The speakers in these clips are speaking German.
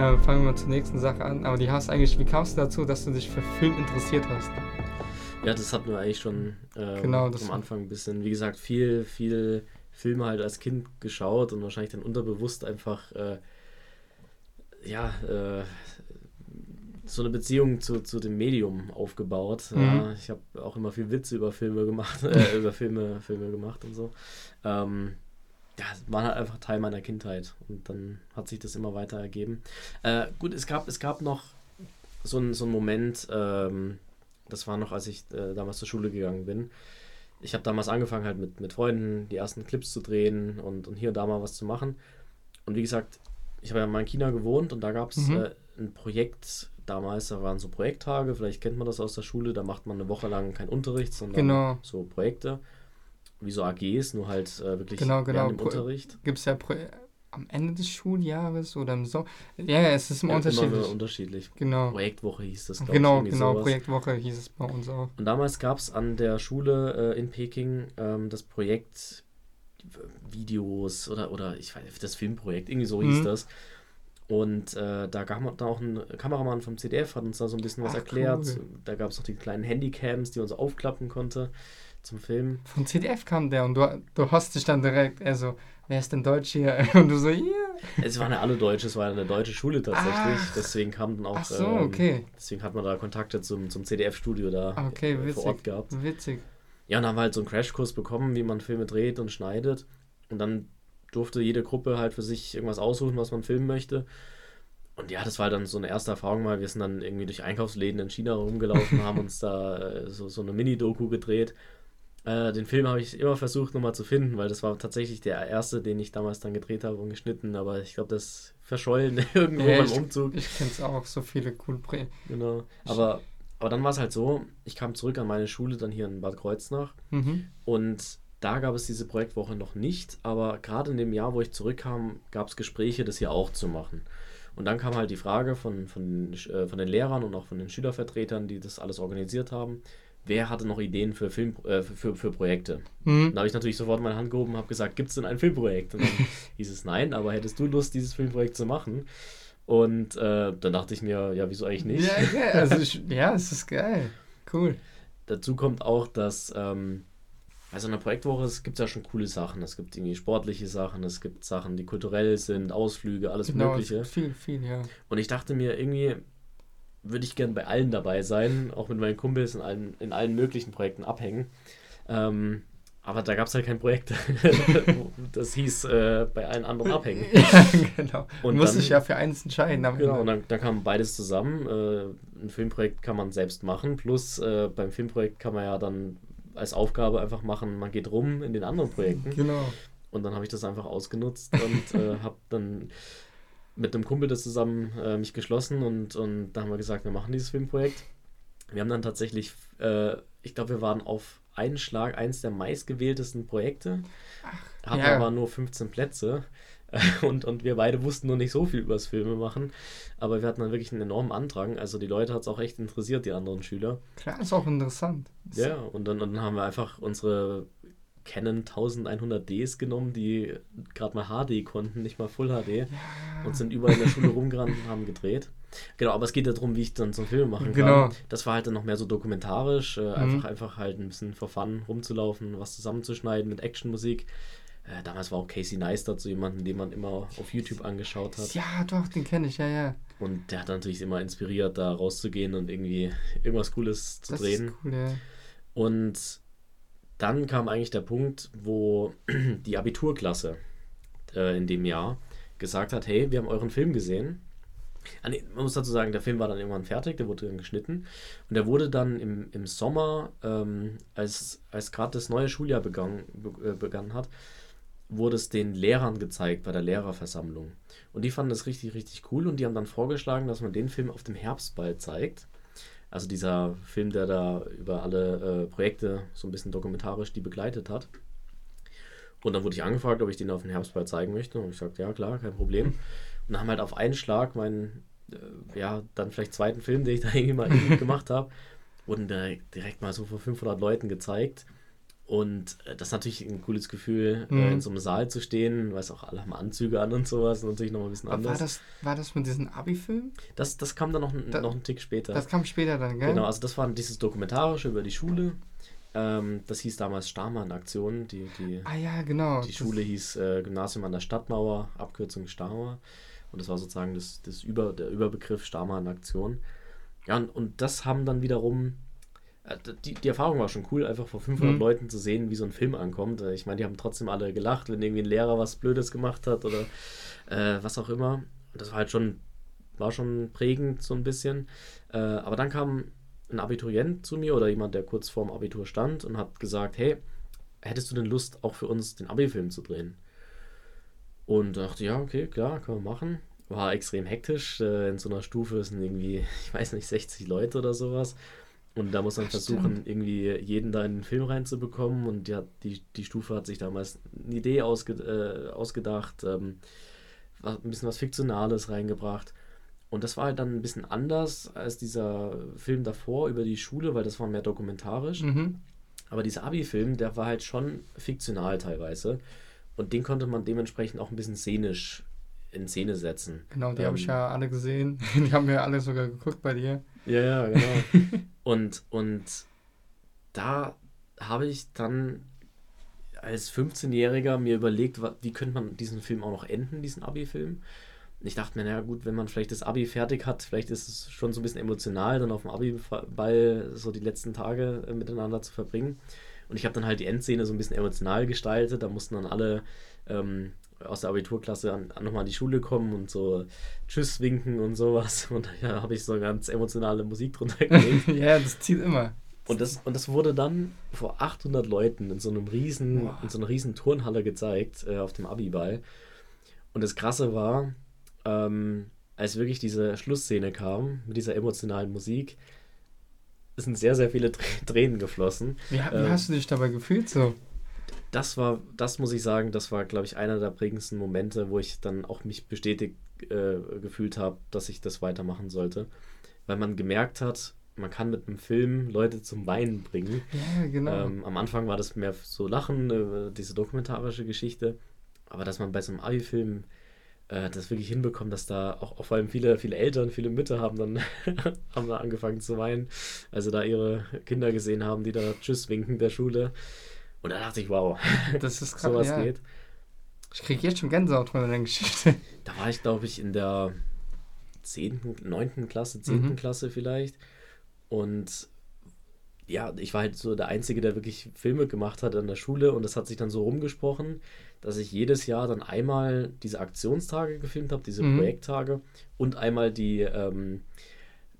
äh, fangen wir zur nächsten Sache an. Aber die hast eigentlich, wie kamst du dazu, dass du dich für Film interessiert hast? Ja, das hatten wir eigentlich schon äh, Genau, am Anfang ein bisschen. Wie gesagt, viel, viel Filme halt als Kind geschaut und wahrscheinlich dann unterbewusst einfach, äh, ja, äh, so eine Beziehung zu, zu dem Medium aufgebaut. Mhm. Ja, ich habe auch immer viel Witze über Filme gemacht, äh, über Filme, Filme gemacht und so. Ähm, ja, es war halt einfach Teil meiner Kindheit und dann hat sich das immer weiter ergeben. Äh, gut, es gab, es gab noch so einen so einen Moment, ähm, das war noch, als ich äh, damals zur Schule gegangen bin. Ich habe damals angefangen, halt mit, mit Freunden die ersten Clips zu drehen und, und hier und da mal was zu machen. Und wie gesagt, ich habe ja mal in China gewohnt und da gab es Mhm. äh, ein Projekt damals, da waren so Projekttage, vielleicht kennt man das aus der Schule, da macht man eine Woche lang keinen Unterricht, sondern Genau. so Projekte, wie so AGs, nur halt äh, wirklich Genau, genau. Pro- Unterricht. Gibt es ja Pro am Ende des Schuljahres oder im Sommer? Ja, ja, es ist immer Ja, unterschiedlich. Immer unterschiedlich. Genau. Projektwoche hieß das, glaube Genau, ich. genau. sowas. Projektwoche hieß es bei uns auch. Und damals gab es an der Schule äh, in Peking ähm, das Projekt Videos oder, oder ich weiß das Filmprojekt, irgendwie so hieß Mhm. das. Und äh, da gab da auch ein Kameramann vom CDF, hat uns da so ein bisschen was Ach, erklärt. cool. Da gab es auch die kleinen Handycams, die man so aufklappen konnte zum Film. Von CDF kam der und du, du hast dich dann direkt, also, wer ist denn Deutsch hier? Und du so, ja. Es waren ja alle Deutsche, es war eine deutsche Schule tatsächlich. Ach. Deswegen kam dann auch, Ach so, ähm, okay. deswegen hat man da Kontakte zum, zum CDF-Studio da Okay, äh, vor Ort witzig. gehabt. Witzig. Ja, und haben wir halt so einen Crashkurs bekommen, wie man Filme dreht und schneidet. Und dann durfte jede Gruppe halt für sich irgendwas aussuchen, was man filmen möchte. Und ja, das war dann so eine erste Erfahrung mal. Wir sind dann irgendwie durch Einkaufsläden in China rumgelaufen, haben uns da äh, so, so eine Mini-Doku gedreht. Äh, den Film habe ich immer versucht nochmal zu finden, weil das war tatsächlich der erste, den ich damals dann gedreht habe und geschnitten. Aber ich glaube, das verschollen irgendwo Ja, beim ich- Umzug. Ich kenn's auch, so viele coole Projekte. Genau. Aber, aber dann war es halt so, ich kam zurück an meine Schule dann hier in Bad Kreuznach. Mhm. Und da gab es diese Projektwoche noch nicht, aber gerade in dem Jahr, wo ich zurückkam, gab es Gespräche, das hier auch zu machen. Und dann kam halt die Frage von, von, äh, von den Lehrern und auch von den Schülervertretern, die das alles organisiert haben, wer hatte noch Ideen für, Film, äh, für, für, Projekte? Mhm. Da habe ich natürlich sofort meine Hand gehoben und habe gesagt, gibt es denn ein Filmprojekt? Und dann hieß es nein, aber hättest du Lust, dieses Filmprojekt zu machen? Und äh, dann dachte ich mir, ja, wieso eigentlich nicht? Ja, geil. Also ich, ja, es ist geil. Cool. Dazu kommt auch, dass ähm, also in der Projektwoche es gibt ja schon coole Sachen. Es gibt irgendwie sportliche Sachen, es gibt Sachen, die kulturell sind, Ausflüge, alles Genau, Mögliche. viel, viel, ja. Und ich dachte mir, irgendwie würde ich gern bei allen dabei sein, auch mit meinen Kumpels in allen, in allen möglichen Projekten abhängen. Ähm, aber da gab es halt kein Projekt. das hieß äh, bei allen anderen abhängen. ja, genau. Und Und musst dann- dich ja für eins entscheiden. Genau, und dann, dann kam beides zusammen. Äh, ein Filmprojekt kann man selbst machen, plus äh, beim Filmprojekt kann man ja dann als Aufgabe einfach machen, man geht rum in den anderen Projekten. Genau. Und dann habe ich das einfach ausgenutzt und äh, habe dann mit einem Kumpel das zusammen äh, mich geschlossen und, und da haben wir gesagt, wir machen dieses Filmprojekt. Wir haben dann tatsächlich, äh, ich glaube, wir waren auf einen Schlag eins der meistgewähltesten Projekte, hatten ja. aber nur 15 Plätze. Und, und wir beide wussten nur nicht so viel über das Filme machen, aber wir hatten dann wirklich einen enormen Andrang. Also die Leute hat es auch echt interessiert, die anderen Schüler. Klar, ist auch interessant. Ja, und dann, und dann haben wir einfach unsere Canon 1100Ds genommen, die gerade mal HD konnten, nicht mal Full HD, und sind überall in der Schule rumgerannt und haben gedreht. Genau, aber es geht ja darum, wie ich dann so einen Film machen kann. Genau. Das war halt dann noch mehr so dokumentarisch, äh, Mhm. einfach, einfach halt ein bisschen for fun rumzulaufen, was zusammenzuschneiden mit Actionmusik. Äh, damals war auch Casey Neistat so jemanden, den man immer auf YouTube angeschaut hat. Ja, doch, den kenne ich, ja, ja. Und der hat natürlich immer inspiriert, da rauszugehen und irgendwie irgendwas Cooles zu Das drehen. ist cool, ja. Und dann kam eigentlich der Punkt, wo die Abiturklasse äh, in dem Jahr gesagt hat, hey, wir haben euren Film gesehen. Ah, man muss dazu sagen, der Film war dann irgendwann fertig, der wurde dann geschnitten. Und der wurde dann im, im Sommer, ähm, als, als gerade das neue Schuljahr begann, be, äh, begann hat, wurde es den Lehrern gezeigt bei der Lehrerversammlung. Und die fanden das richtig, richtig cool und die haben dann vorgeschlagen, dass man den Film auf dem Herbstball zeigt. Also dieser Film, der da über alle äh, Projekte so ein bisschen dokumentarisch die begleitet hat. Und dann wurde ich angefragt, ob ich den auf dem Herbstball zeigen möchte. Und ich sagte, ja klar, kein Problem. Und dann haben halt auf einen Schlag meinen, äh, ja, dann vielleicht zweiten Film, den ich da irgendwie mal gemacht habe, wurden direkt, direkt mal so vor 500 Leuten gezeigt. Und äh, das ist natürlich ein cooles Gefühl, Mhm. äh, in so einem Saal zu stehen, weiß auch alle haben Anzüge an und sowas, natürlich noch ein bisschen Aber war anders. das, war das mit diesem Abi-Film? Das, das kam dann noch, Da- noch einen Tick später. Das kam später dann, gell? Genau, also das war dieses Dokumentarische über die Schule. Ähm, das hieß damals Starmann-Aktion. Die, die, Ah ja, genau. die Schule hieß äh, Gymnasium an der Stadtmauer, Abkürzung Starmauer. Und das war sozusagen das, das Über, der Überbegriff Starmann-Aktion. Ja, und, und das haben dann wiederum. Äh, Die, die Erfahrung war schon cool, einfach vor 500 Mhm. Leuten zu sehen, wie so ein Film ankommt. Äh, Ich meine, die haben trotzdem alle gelacht, wenn irgendwie ein Lehrer was Blödes gemacht hat oder äh, was auch immer. Und das war halt schon, war schon prägend so ein bisschen. Äh, aber dann kam ein Abiturient zu mir oder jemand, der kurz vorm Abitur stand und hat gesagt, hey, hättest du denn Lust, auch für uns den Abi-Film zu drehen? Und dachte, ja, okay, klar, können wir machen. War extrem hektisch. Äh, in so einer Stufe sind irgendwie, ich weiß nicht, 60 Leute oder sowas. Und da muss man versuchen, irgendwie jeden da in den Film reinzubekommen. Und die, hat, die, die Stufe hat sich damals eine Idee ausge, äh, ausgedacht, ähm, ein bisschen was Fiktionales reingebracht. Und das war halt dann ein bisschen anders als dieser Film davor über die Schule, weil das war mehr dokumentarisch. Mhm. Aber dieser Abi-Film, der war halt schon fiktional teilweise. Und den konnte man dementsprechend auch ein bisschen szenisch in Szene setzen. Genau, die Ähm, habe ich ja alle gesehen. Die haben wir alle sogar geguckt bei dir. Ja, ja, genau. und, und da habe ich dann als 15-Jähriger mir überlegt, wie könnte man diesen Film auch noch enden, diesen Abi-Film. Ich dachte mir, naja gut, wenn man vielleicht das Abi fertig hat, vielleicht ist es schon so ein bisschen emotional, dann auf dem Abi-Ball so die letzten Tage äh, miteinander zu verbringen. Und ich habe dann halt die Endszene so ein bisschen emotional gestaltet. Da mussten dann alle ähm, aus der Abiturklasse an, an nochmal an die Schule kommen und so Tschüss winken und sowas. Und da habe ich so ganz emotionale Musik drunter gelegt. ja, das zieht immer. Und das, und das wurde dann vor 800 Leuten in so einem riesen, in so einer riesen Turnhalle gezeigt, äh, auf dem Abiball. Und das Krasse war, ähm, als wirklich diese Schlussszene kam, mit dieser emotionalen Musik, sind sehr, sehr viele Trä- Tränen geflossen. Wie, wie Ähm, hast du dich dabei gefühlt so? Das war, das muss ich sagen, das war, glaube ich, einer der prägendsten Momente, wo ich dann auch mich bestätigt äh, gefühlt habe, dass ich das weitermachen sollte. Weil man gemerkt hat, man kann mit einem Film Leute zum Weinen bringen. Ja, genau. Ähm, am Anfang war das mehr so Lachen, äh, diese dokumentarische Geschichte. Aber dass man bei so einem Abi-Film äh, das wirklich hinbekommt, dass da auch, auch vor allem viele, viele Eltern, viele Mütter haben dann, haben da angefangen zu weinen, also da ihre Kinder gesehen haben, die da Tschüss winken der Schule. Und da dachte ich, wow, das ist krass. sowas Ja. geht. Ich krieg jetzt schon Gänsehaut von der Geschichte. Da war ich, glaube ich, in der 10., 9. Klasse, 10. Mhm. Klasse vielleicht. Und ja, ich war halt so der Einzige, der wirklich Filme gemacht hat an der Schule. Und das hat sich dann so rumgesprochen, dass ich jedes Jahr dann einmal diese Aktionstage gefilmt habe, diese Mhm. Projekttage und einmal die, ähm,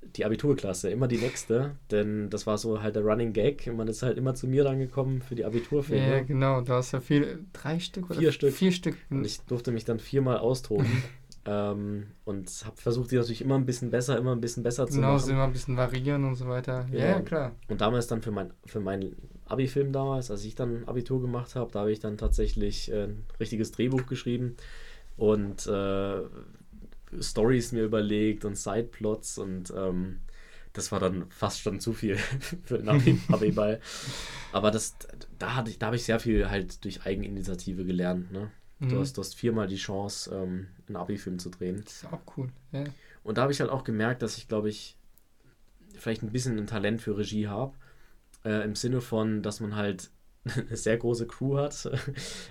die Abiturklasse, immer die nächste. Denn das war so halt der Running Gag. Man ist halt immer zu mir dann gekommen für die Abiturfilme. Ja, genau. Du hast ja viel. Drei Stück oder Vier Stück. Vier Stück. Und ich durfte mich dann viermal austoben. ähm, und habe versucht, die natürlich immer ein bisschen besser, immer ein bisschen besser zu Genau, machen. so immer ein bisschen variieren und so weiter. Ja, Genau. ja, klar. Und damals dann für mein, für mein Abi-Film damals, als ich dann Abitur gemacht habe, da habe ich dann tatsächlich äh, ein richtiges Drehbuch geschrieben und äh, Stories mir überlegt und Sideplots und ähm, das war dann fast schon zu viel für den Abi- Abi-Ball. Aber das, da hatte ich, da habe ich sehr viel halt durch Eigeninitiative gelernt. Ne? Du, Mhm. hast, du hast viermal die Chance, ähm, einen Abi-Film zu drehen. Das ist auch cool. Ja. Und da habe ich halt auch gemerkt, dass ich, glaube ich, vielleicht ein bisschen ein Talent für Regie habe. Äh, Im Sinne von, dass man halt eine sehr große Crew hat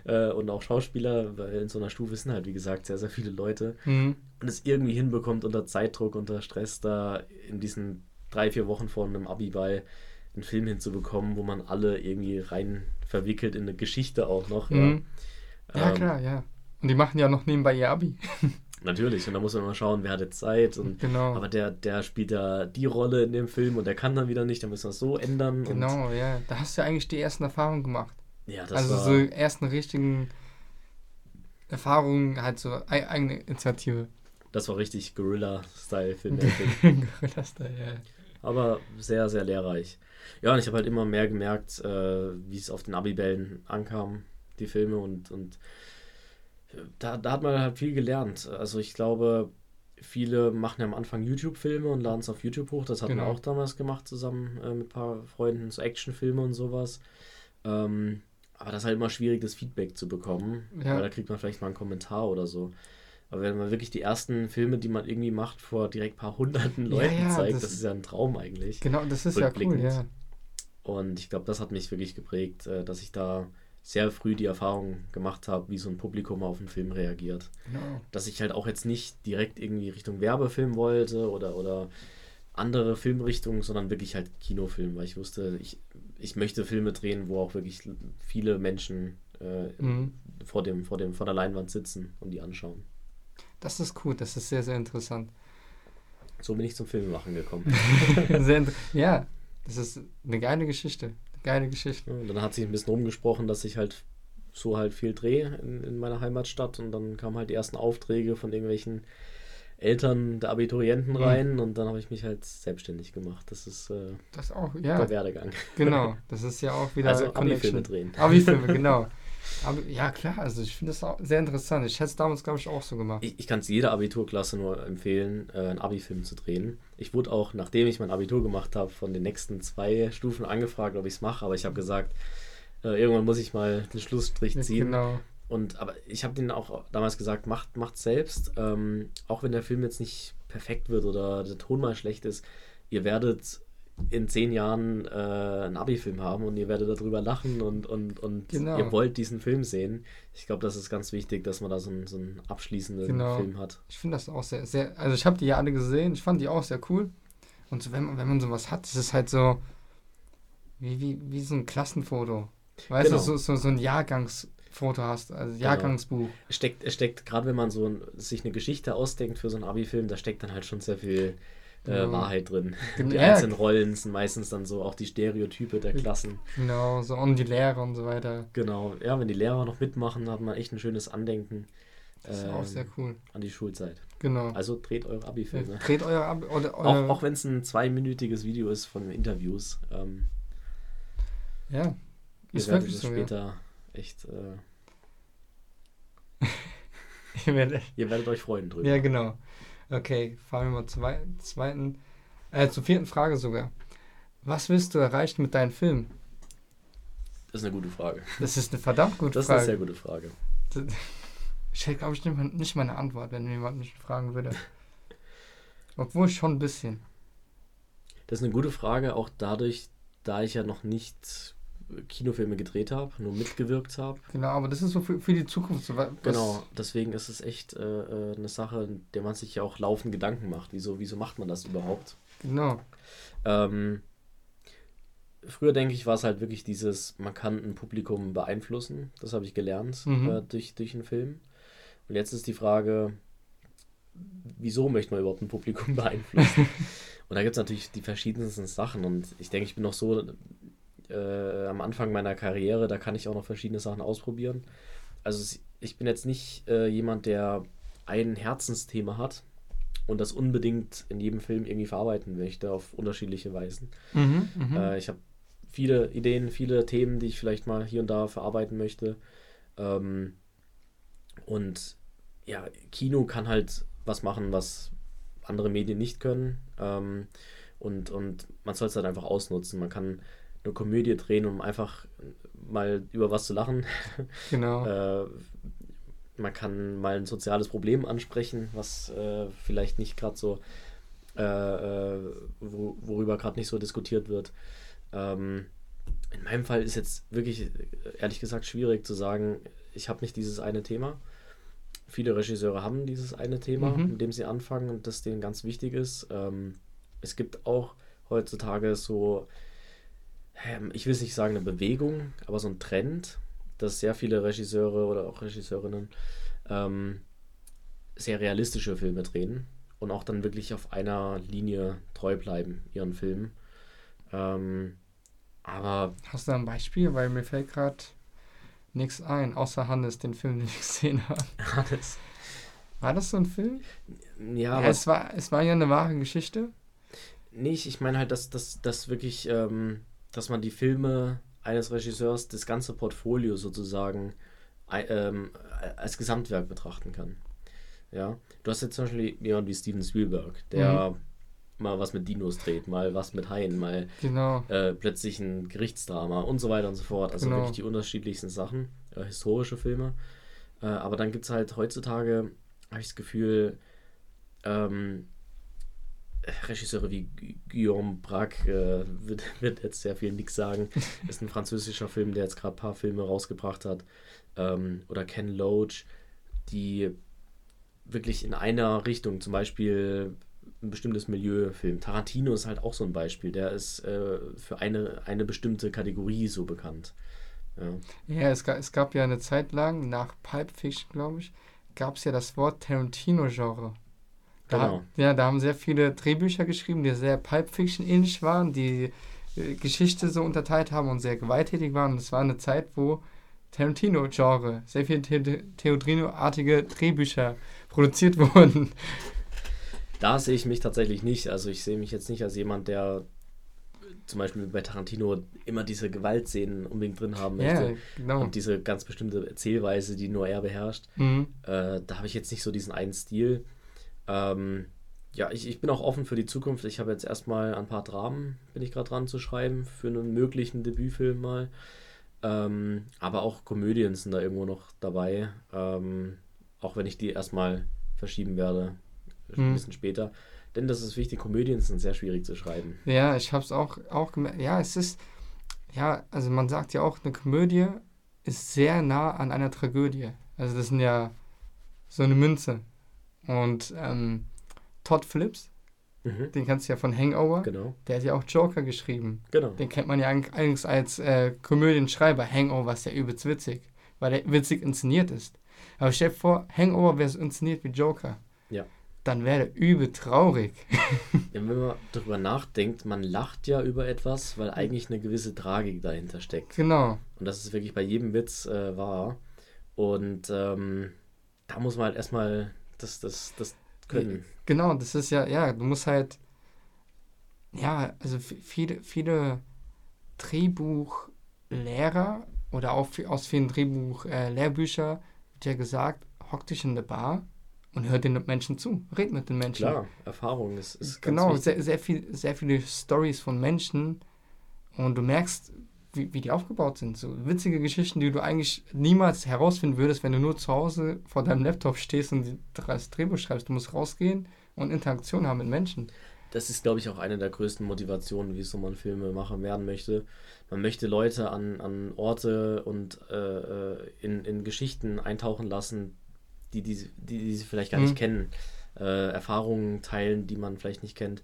äh, und auch Schauspieler, weil in so einer Stufe sind halt, wie gesagt, sehr, sehr viele Leute. Mhm. Und es irgendwie hinbekommt, unter Zeitdruck, unter Stress, da in diesen drei, vier Wochen vor einem Abi-Ball einen Film hinzubekommen, wo man alle irgendwie rein verwickelt in eine Geschichte auch noch. Mhm. Ja, Ähm, klar, ja. Und die machen ja noch nebenbei ihr Abi. Natürlich, und da muss man mal schauen, wer hatte Zeit und Genau. Aber der, der spielt da die Rolle in dem Film und der kann dann wieder nicht, dann müssen wir es so ändern. Genau, ja. Da hast du ja eigentlich die ersten Erfahrungen gemacht. Ja, das also war, so ersten richtigen Erfahrungen, halt so ei- eigene Initiative. Das war richtig Guerilla-Style-Filmmaking. Gorilla-Style, ja. Aber sehr, sehr lehrreich. Ja, und ich habe halt immer mehr gemerkt, äh, wie es auf den Abibällen ankam, die Filme und, und da, da hat man halt viel gelernt. Also ich glaube, viele machen ja am Anfang YouTube-Filme und laden es auf YouTube hoch. Das hatten wir Genau. auch damals gemacht, zusammen äh, mit ein paar Freunden, so Actionfilme und sowas. Ähm, aber das ist halt immer schwierig, das Feedback zu bekommen. Ja. Weil da kriegt man vielleicht mal einen Kommentar oder so. Aber wenn man wirklich die ersten Filme, die man irgendwie macht, vor direkt ein paar hunderten Ja, Leuten ja, zeigt, das- das ist ja ein Traum eigentlich. Genau, das ist ja cool, ja. Und ich glaube, das hat mich wirklich geprägt, äh, dass ich da sehr früh die Erfahrung gemacht habe, wie so ein Publikum auf einen Film reagiert. Genau. Dass ich halt auch jetzt nicht direkt irgendwie Richtung Werbefilm wollte oder, oder andere Filmrichtungen, sondern wirklich halt Kinofilm, weil ich wusste, ich, ich möchte Filme drehen, wo auch wirklich viele Menschen äh, Mhm. vor, dem, vor, dem, vor der Leinwand sitzen und die anschauen. Das ist cool, das ist sehr, sehr interessant. So bin ich zum Filmemachen gekommen. ja, das ist eine geile Geschichte. Eine geile Geschichte. Und dann hat sich ein bisschen rumgesprochen, dass ich halt so halt viel drehe in, in meiner Heimatstadt und dann kamen halt die ersten Aufträge von irgendwelchen Eltern der Abiturienten Mhm. rein und dann habe ich mich halt selbstständig gemacht. Das ist äh, Das auch, der ja, Werdegang. genau. Das ist ja auch wieder Also Abi-Filme drehen. Abi-Filme, genau. Aber, ja, klar, also ich finde das auch sehr interessant. Ich hätte es damals, glaube ich, auch so gemacht. Ich, ich kann es jeder Abiturklasse nur empfehlen, äh, einen Abi-Film zu drehen. Ich wurde auch, nachdem ich mein Abitur gemacht habe, von den nächsten zwei Stufen angefragt, ob ich es mache, aber ich habe gesagt, äh, irgendwann muss ich mal den Schlussstrich ziehen. Genau. Und aber ich habe denen auch damals gesagt, macht macht selbst, ähm, auch wenn der Film jetzt nicht perfekt wird oder der Ton mal schlecht ist, ihr werdet in zehn Jahren äh, einen Abi-Film haben und ihr werdet darüber lachen und, und, und Genau. ihr wollt diesen Film sehen. Ich glaube, das ist ganz wichtig, dass man da so einen, so einen abschließenden Genau. Film hat. Ich finde das auch sehr, sehr, also ich habe die ja alle gesehen, ich fand die auch sehr cool. Und so, wenn, man, wenn man sowas hat, ist es halt so, wie, wie, wie so ein Klassenfoto. Weißt Genau. du, so, so, so ein Jahrgangsfoto hast, also Jahrgangsbuch. Es steckt, steckt gerade wenn man so ein, sich eine Geschichte ausdenkt für so einen Abi-Film, da steckt dann halt schon sehr viel äh, Genau. Wahrheit drin. Gen- Die ja, einzelnen Rollen sind meistens dann so auch die Stereotype der Klassen. Genau, so und die Lehre und so weiter. Genau, ja, wenn die Lehrer noch mitmachen, hat man echt ein schönes Andenken Das ist ähm, auch sehr cool. an die Schulzeit. Genau. Also dreht eure Abi-Filme. Dreht euer Ab oder Auch, euer, auch wenn es ein zweiminütiges Video ist von Interviews. Ähm, ja, ihr ist werdet wirklich es so. Ja. später echt, äh, Ihr werdet- ihr werdet euch freuen drüber. ja, genau. Okay, fahren wir mal zur wei- zweiten, äh, zur vierten Frage sogar. Was willst du erreichen mit deinem Film? Das ist eine gute Frage. Das ist eine verdammt gute Das ist eine sehr Frage. gute Frage. Ich hätte, glaube ich, nicht, meine Antwort, wenn jemand mich fragen würde. Obwohl schon ein bisschen. Das ist eine gute Frage, auch dadurch, da ich ja noch nicht Kinofilme gedreht habe, nur mitgewirkt habe. Genau, aber das ist so für, für die Zukunft. So, Genau, deswegen ist es echt äh, äh, eine Sache, der man sich ja auch laufend Gedanken macht. Wieso, wieso macht man das überhaupt? Genau. Ähm, früher denke ich, war es halt wirklich dieses, man kann ein Publikum beeinflussen. Das habe ich gelernt Mhm. äh, durch, durch einen Film. Und jetzt ist die Frage, wieso möchte man überhaupt ein Publikum beeinflussen? und da gibt es natürlich die verschiedensten Sachen. Und ich denke, ich bin noch so äh, am Anfang meiner Karriere, da kann ich auch noch verschiedene Sachen ausprobieren. Also ich bin jetzt nicht äh, jemand, der ein Herzensthema hat und das unbedingt in jedem Film irgendwie verarbeiten möchte auf unterschiedliche Weisen. Mhm, mhm. Äh, ich habe viele Ideen, viele Themen, die ich vielleicht mal hier und da verarbeiten möchte. Ähm, und ja, Kino kann halt was machen, was andere Medien nicht können. Ähm, und, und man soll es halt einfach ausnutzen. Man kann eine Komödie drehen, um einfach mal über was zu lachen. genau. Äh, man kann mal ein soziales Problem ansprechen, was äh, vielleicht nicht gerade so, äh, äh, wo, worüber gerade nicht so diskutiert wird. Ähm, in meinem Fall ist jetzt wirklich, ehrlich gesagt, schwierig zu sagen, ich habe nicht dieses eine Thema. Viele Regisseure haben dieses eine Thema, Mhm. mit dem sie anfangen und das denen ganz wichtig ist. Ähm, es gibt auch heutzutage so, ich will es nicht sagen eine Bewegung, aber so ein Trend, dass sehr viele Regisseure oder auch Regisseurinnen ähm, sehr realistische Filme drehen und auch dann wirklich auf einer Linie treu bleiben, ihren Filmen. Ähm, aber Hast du da ein Beispiel? Weil mir fällt gerade nichts ein, außer Hannes, den Film, den ich gesehen habe. alles. War das so ein Film? Ja, Ja, es, war, es war ja eine wahre Geschichte. nicht, ich meine halt, dass, dass wirklich, ähm, dass man die Filme eines Regisseurs, das ganze Portfolio sozusagen ähm, als Gesamtwerk betrachten kann. Ja, du hast jetzt zum Beispiel jemanden wie Steven Spielberg, der mal was mit Dinos dreht, mal was mit Haien, mal Genau. äh, plötzlich ein Gerichtsdrama und so weiter und so fort. Also Genau. wirklich die unterschiedlichsten Sachen, äh, historische Filme. Äh, aber dann gibt es halt heutzutage, habe ich das Gefühl, ähm, Regisseure wie Gu- Guillaume Braque äh, wird, wird jetzt sehr viel nix sagen. Ist ein französischer Film, der jetzt gerade ein paar Filme rausgebracht hat. Ähm, oder Ken Loach, die wirklich in einer Richtung, zum Beispiel ein bestimmtes Milieu filmen. Tarantino ist halt auch so ein Beispiel. Der ist äh, für eine, eine bestimmte Kategorie so bekannt. Ja. Ja, es gab, es gab ja eine Zeit lang, nach Pulp Fiction, glaube ich, gab es ja das Wort Tarantino-Genre. Da, Genau. Ja, da haben sehr viele Drehbücher geschrieben, die sehr Pulp Fiction ähnlich waren, die äh, Geschichte so unterteilt haben und sehr gewalttätig waren. Und es war eine Zeit, wo Tarantino-Genre, sehr viele The Theodrino-artige Drehbücher produziert wurden. Da sehe ich mich tatsächlich nicht. Also ich sehe mich jetzt nicht als jemand, der zum Beispiel bei Tarantino immer diese Gewaltszenen unbedingt drin haben möchte. Ja, genau. Und diese ganz bestimmte Erzählweise, die nur er beherrscht. Mhm. Äh, da habe ich jetzt nicht so diesen einen Stil. Ähm, ja, ich, ich bin auch offen für die Zukunft. Ich habe jetzt erstmal ein paar Dramen, bin ich gerade dran zu schreiben, für einen möglichen Debütfilm mal. Ähm, aber auch Komödien sind da irgendwo noch dabei. Ähm, auch wenn ich die erstmal verschieben werde, ein Mhm. bisschen später. Denn das ist wichtig, Komödien sind sehr schwierig zu schreiben. Ja, ich habe es auch, auch gemerkt. Ja, es ist, ja, also man sagt ja auch, eine Komödie ist sehr nah an einer Tragödie. Also das sind ja so eine Münze. Und ähm, Todd Phillips, Mhm. den kennst du ja von Hangover, Genau, der hat ja auch Joker geschrieben. genau. Den kennt man ja eigentlich eigentlich als äh, Komödienschreiber. Hangover ist ja übelst witzig, weil der witzig inszeniert ist. Aber stell dir vor, Hangover wäre so inszeniert wie Joker. Ja. Dann wäre der übel traurig. Ja, wenn man darüber nachdenkt, man lacht ja über etwas, weil eigentlich eine gewisse Tragik dahinter steckt. Genau. Und das ist wirklich bei jedem Witz äh, wahr. Und ähm, da muss man halt erstmal das, das, das können. Genau, das ist ja, ja, du musst halt, ja, also viele, viele Drehbuchlehrer oder auch aus vielen Drehbuch-Lehrbücher wird ja gesagt, hock dich in der Bar und hör den Menschen zu, red mit den Menschen. Klar, Erfahrung ist, ist ganz genau, wichtig. sehr, sehr, viel, sehr viele Stories von Menschen und du merkst, wie, wie die aufgebaut sind. So witzige Geschichten, die du eigentlich niemals herausfinden würdest, wenn du nur zu Hause vor deinem Laptop stehst und das Drehbuch schreibst. Du musst rausgehen und Interaktion haben mit Menschen. Das ist, glaube ich, auch eine der größten Motivationen, wieso man Filmemacher werden möchte. Man möchte Leute an, an Orte und äh, äh, in, in Geschichten eintauchen lassen, die, die, die, die sie vielleicht gar Mhm. nicht kennen. Äh, Erfahrungen teilen, die man vielleicht nicht kennt.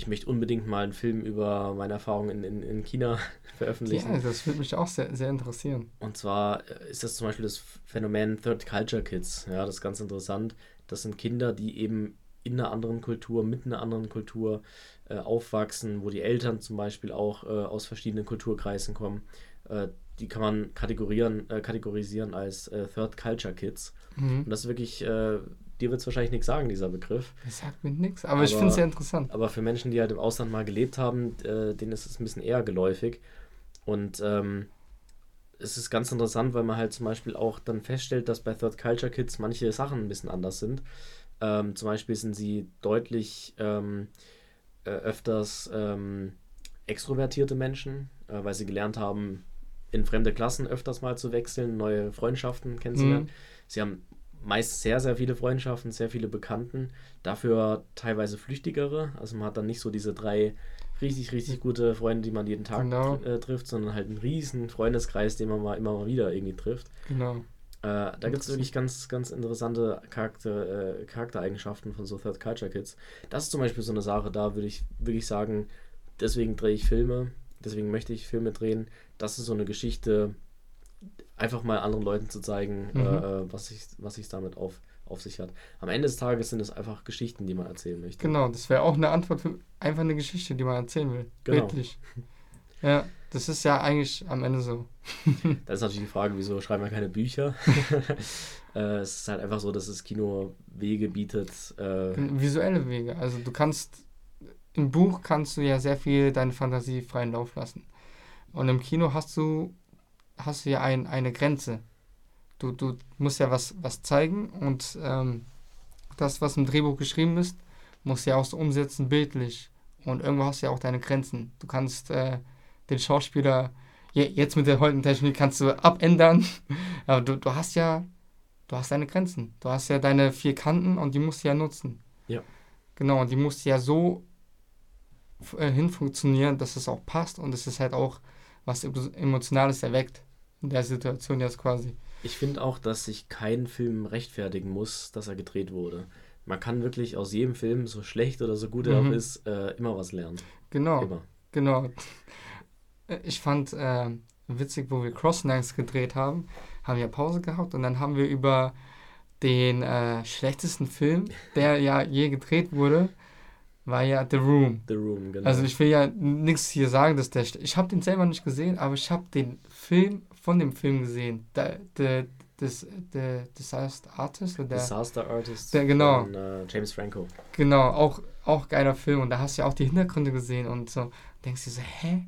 Ich möchte unbedingt mal einen Film über meine Erfahrungen in, in, in China veröffentlichen. Ja, das würde mich auch sehr, sehr interessieren. Und zwar äh, ist das zum Beispiel das Phänomen Third Culture Kids. Ja, das ist ganz interessant. Das sind Kinder, die eben in einer anderen Kultur, mit einer anderen Kultur äh, aufwachsen, wo die Eltern zum Beispiel auch äh, aus verschiedenen Kulturkreisen kommen. Äh, die kann man kategorieren, äh, kategorisieren als äh, Third Culture Kids. Mhm. Und das ist wirklich, dir wird es wahrscheinlich nichts sagen, dieser Begriff. Das sagt mir nichts, aber, ich Aber- finde es sehr interessant. Aber für Menschen, die halt im Ausland mal gelebt haben, äh, denen ist es ein bisschen eher geläufig. Und ähm, es ist ganz interessant, weil man halt zum Beispiel auch dann feststellt, dass bei Third Culture Kids manche Sachen ein bisschen anders sind. Ähm, zum Beispiel sind sie deutlich ähm, äh, öfters ähm, extrovertierte Menschen, äh, weil sie gelernt haben, in fremde Klassen öfters mal zu wechseln, neue Freundschaften kennenzulernen. Mhm. Sie haben meist sehr, sehr viele Freundschaften, sehr viele Bekannten, dafür teilweise flüchtigere. Also man hat dann nicht so diese drei richtig, richtig gute Freunde, die man jeden Tag Genau. tr- äh, trifft, sondern halt einen riesen Freundeskreis, den man mal immer mal wieder irgendwie trifft. Genau. Äh, da gibt es wirklich ganz, ganz interessante Charakter, äh, Charaktereigenschaften von so Third Culture Kids. Das ist zum Beispiel so eine Sache, da würde ich wirklich sagen, deswegen drehe ich Filme, deswegen möchte ich Filme drehen. Das ist so eine Geschichte, einfach mal anderen Leuten zu zeigen, Mhm. äh, äh, was sich was sich's damit auf, auf sich hat. Am Ende des Tages sind es einfach Geschichten, die man erzählen möchte. Genau, das wäre auch eine Antwort für einfach eine Geschichte, die man erzählen will. Genau. Wirklich. Ja, das ist ja eigentlich am Ende so. Da ist natürlich die Frage, wieso schreiben wir keine Bücher? äh, es ist halt einfach so, dass das Kino Wege bietet. Äh, Visuelle Wege. Also du kannst, im Buch kannst du ja sehr viel deine Fantasie freien Lauf lassen. Und im Kino hast du, hast du ja ein, eine Grenze. Du, du musst ja was, was zeigen und ähm, das, was im Drehbuch geschrieben ist, musst ja auch so umsetzen bildlich. Und irgendwo hast du ja auch deine Grenzen. Du kannst äh, den Schauspieler, je, jetzt mit der heutigen Technik kannst du abändern, aber du, du hast ja, du hast deine Grenzen. Du hast ja deine vier Kanten und die musst du ja nutzen. Ja. Genau, und die musst du ja so äh, hinfunktionieren, dass es auch passt und es ist halt auch was Emotionales erweckt in der Situation jetzt quasi. Ich finde auch, dass sich kein Film rechtfertigen muss, dass er gedreht wurde. Man kann wirklich aus jedem Film, so schlecht oder so gut er Mhm. auch ist, äh, immer was lernen. Genau, Immer. genau. Ich fand äh, witzig, wo wir Crossnights gedreht haben, haben wir Pause gehabt und dann haben wir über den äh, schlechtesten Film, der ja je gedreht wurde, war ja The Room. The Room, genau. Also ich will ja nichts hier sagen, dass der... Ich habe den selber nicht gesehen, aber ich habe den Film von dem Film gesehen. Der, der, das, der Disaster Artist? Oder der, Disaster Artist der- genau. von äh, James Franco. Genau, auch, auch geiler Film. Und da hast du ja auch die Hintergründe gesehen und so denkst dir so, hä?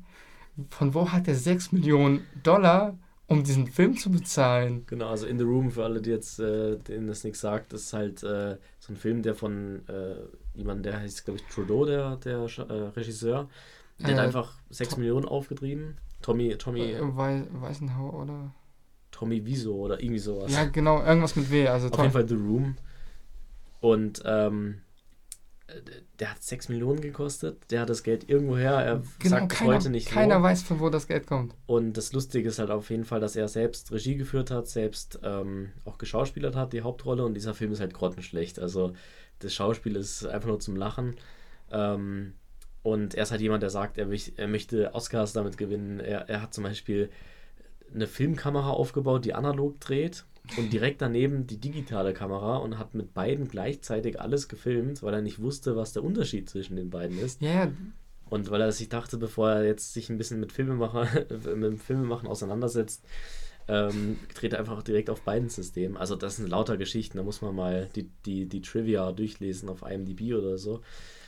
Von wo hat der 6 Millionen Dollar, um diesen Film zu bezahlen? Genau, also In the Room, für alle, die jetzt, äh, denen das nichts sagt, ist halt äh, so ein Film, der von äh, jemandem, der heißt, glaube ich, Trudeau, der, der äh, Regisseur, der hat Äh, einfach 6 Millionen aufgetrieben. Tommy, Tommy, Äh, Wei Weißenhauer oder? Tommy Wiseau oder irgendwie sowas. Ja, genau, irgendwas mit W. Also Auf jeden Fall The Room. Und ähm, äh, der hat 6 Millionen gekostet. Der hat das Geld irgendwo her. Er Genau, sagt keiner, heute nicht keiner wo. weiß, von wo das Geld kommt. Und das Lustige ist halt auf jeden Fall, dass er selbst Regie geführt hat, selbst ähm, auch geschauspielert hat, die Hauptrolle. Und dieser Film ist halt grottenschlecht. Also das Schauspiel ist einfach nur zum Lachen. Ähm, und er ist halt jemand, der sagt, er, er möchte Oscars damit gewinnen. Er, er hat zum Beispiel eine Filmkamera aufgebaut, die analog dreht und direkt daneben die digitale Kamera und hat mit beiden gleichzeitig alles gefilmt, weil er nicht wusste, was der Unterschied zwischen den beiden ist. Ja, ja, Und weil er sich dachte, bevor er jetzt sich ein bisschen mit Filmemacher, mit dem Filmemachen auseinandersetzt, ähm, dreht er einfach direkt auf beiden Systemen. Also das sind lauter Geschichten, da muss man mal die, die, die Trivia durchlesen auf IMDb oder so.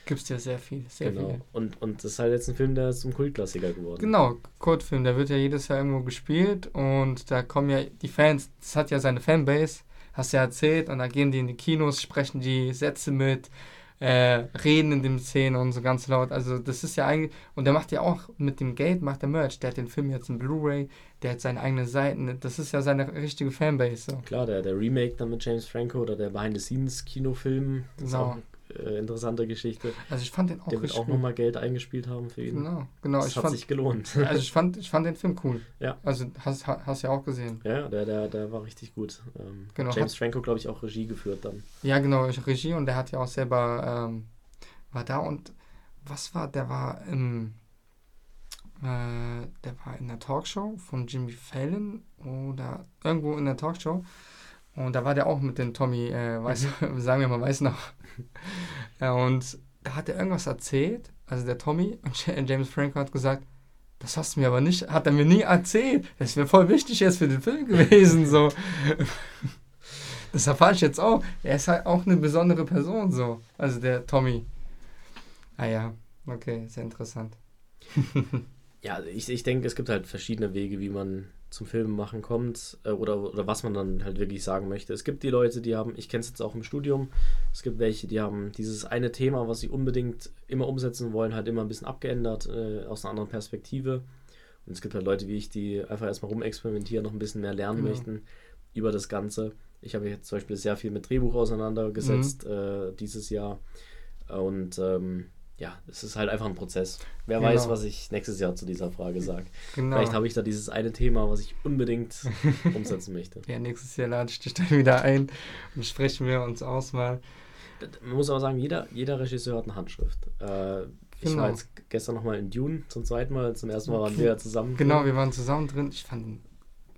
Gibt's ja sehr viel, sehr genau. viele. Und, und das ist halt jetzt ein Film, der zum Kultklassiker geworden. Genau, Kultfilm, der wird ja jedes Jahr irgendwo gespielt und da kommen ja die Fans, das hat ja seine Fanbase, hast ja erzählt, und da gehen die in die Kinos, sprechen die Sätze mit, äh, reden in dem Szene und so ganz laut. Also das ist ja eigentlich, und der macht ja auch mit dem Geld, macht der Merch, der hat den Film jetzt in Blu-ray, der hat seine eigenen Seiten, das ist ja seine richtige Fanbase. So. Klar, der, der Remake dann mit James Franco oder der Behind-the-Scenes-Kinofilm, ist Genau. Äh, interessante Geschichte. Also ich fand den auch Der wird auch nochmal Geld eingespielt haben für ihn. Genau, genau. das Ich hat fand, sich gelohnt. also ich fand, ich fand den Film cool. Ja. Also hast, hast ja auch gesehen. Ja, der, der, der war richtig gut. Ähm, Genau, James Franco, glaube ich, auch Regie geführt dann. Ja, genau, ich Regie und der hat ja auch selber, ähm, war da und was war, der war im, äh, der war in der Talkshow von Jimmy Fallon oder irgendwo in der Talkshow und da war der auch mit dem Tommy, äh, weiß, sagen wir mal, weiß noch. ja, und da hat er irgendwas erzählt, also der Tommy und Ja- James Franco hat gesagt, das hast du mir aber nicht, hat er mir nie erzählt. Das wäre voll wichtig jetzt für den Film gewesen, so. Das erfahre ich jetzt auch. Er ist halt auch eine besondere Person, so. Also der Tommy. Ah ja, okay, sehr interessant. Ja, ich, ich denke, es gibt halt verschiedene Wege, wie man zum Filmemachen kommt äh, oder, oder was man dann halt wirklich sagen möchte. Es gibt die Leute, die haben, ich kenne es jetzt auch im Studium, es gibt welche, die haben dieses eine Thema, was sie unbedingt immer umsetzen wollen, halt immer ein bisschen abgeändert, äh, aus einer anderen Perspektive. Und es gibt halt Leute wie ich, die einfach erstmal rumexperimentieren, noch ein bisschen mehr lernen Genau. möchten über das Ganze. Ich habe jetzt zum Beispiel sehr viel mit Drehbuch auseinandergesetzt äh, dieses Jahr. Und ähm, ja, es ist halt einfach ein Prozess. Wer Genau. weiß, was ich nächstes Jahr zu dieser Frage sage. Genau. Vielleicht habe ich da dieses eine Thema, was ich unbedingt umsetzen möchte. ja, nächstes Jahr lade ich dich dann wieder ein und sprechen wir uns aus mal. Man muss aber sagen, jeder, jeder Regisseur hat eine Handschrift. Äh, Ich Genau. war jetzt gestern nochmal in Dune zum zweiten Mal. Zum ersten Mal waren wir ja zusammen. Genau, wir waren zusammen drin. Ich fand,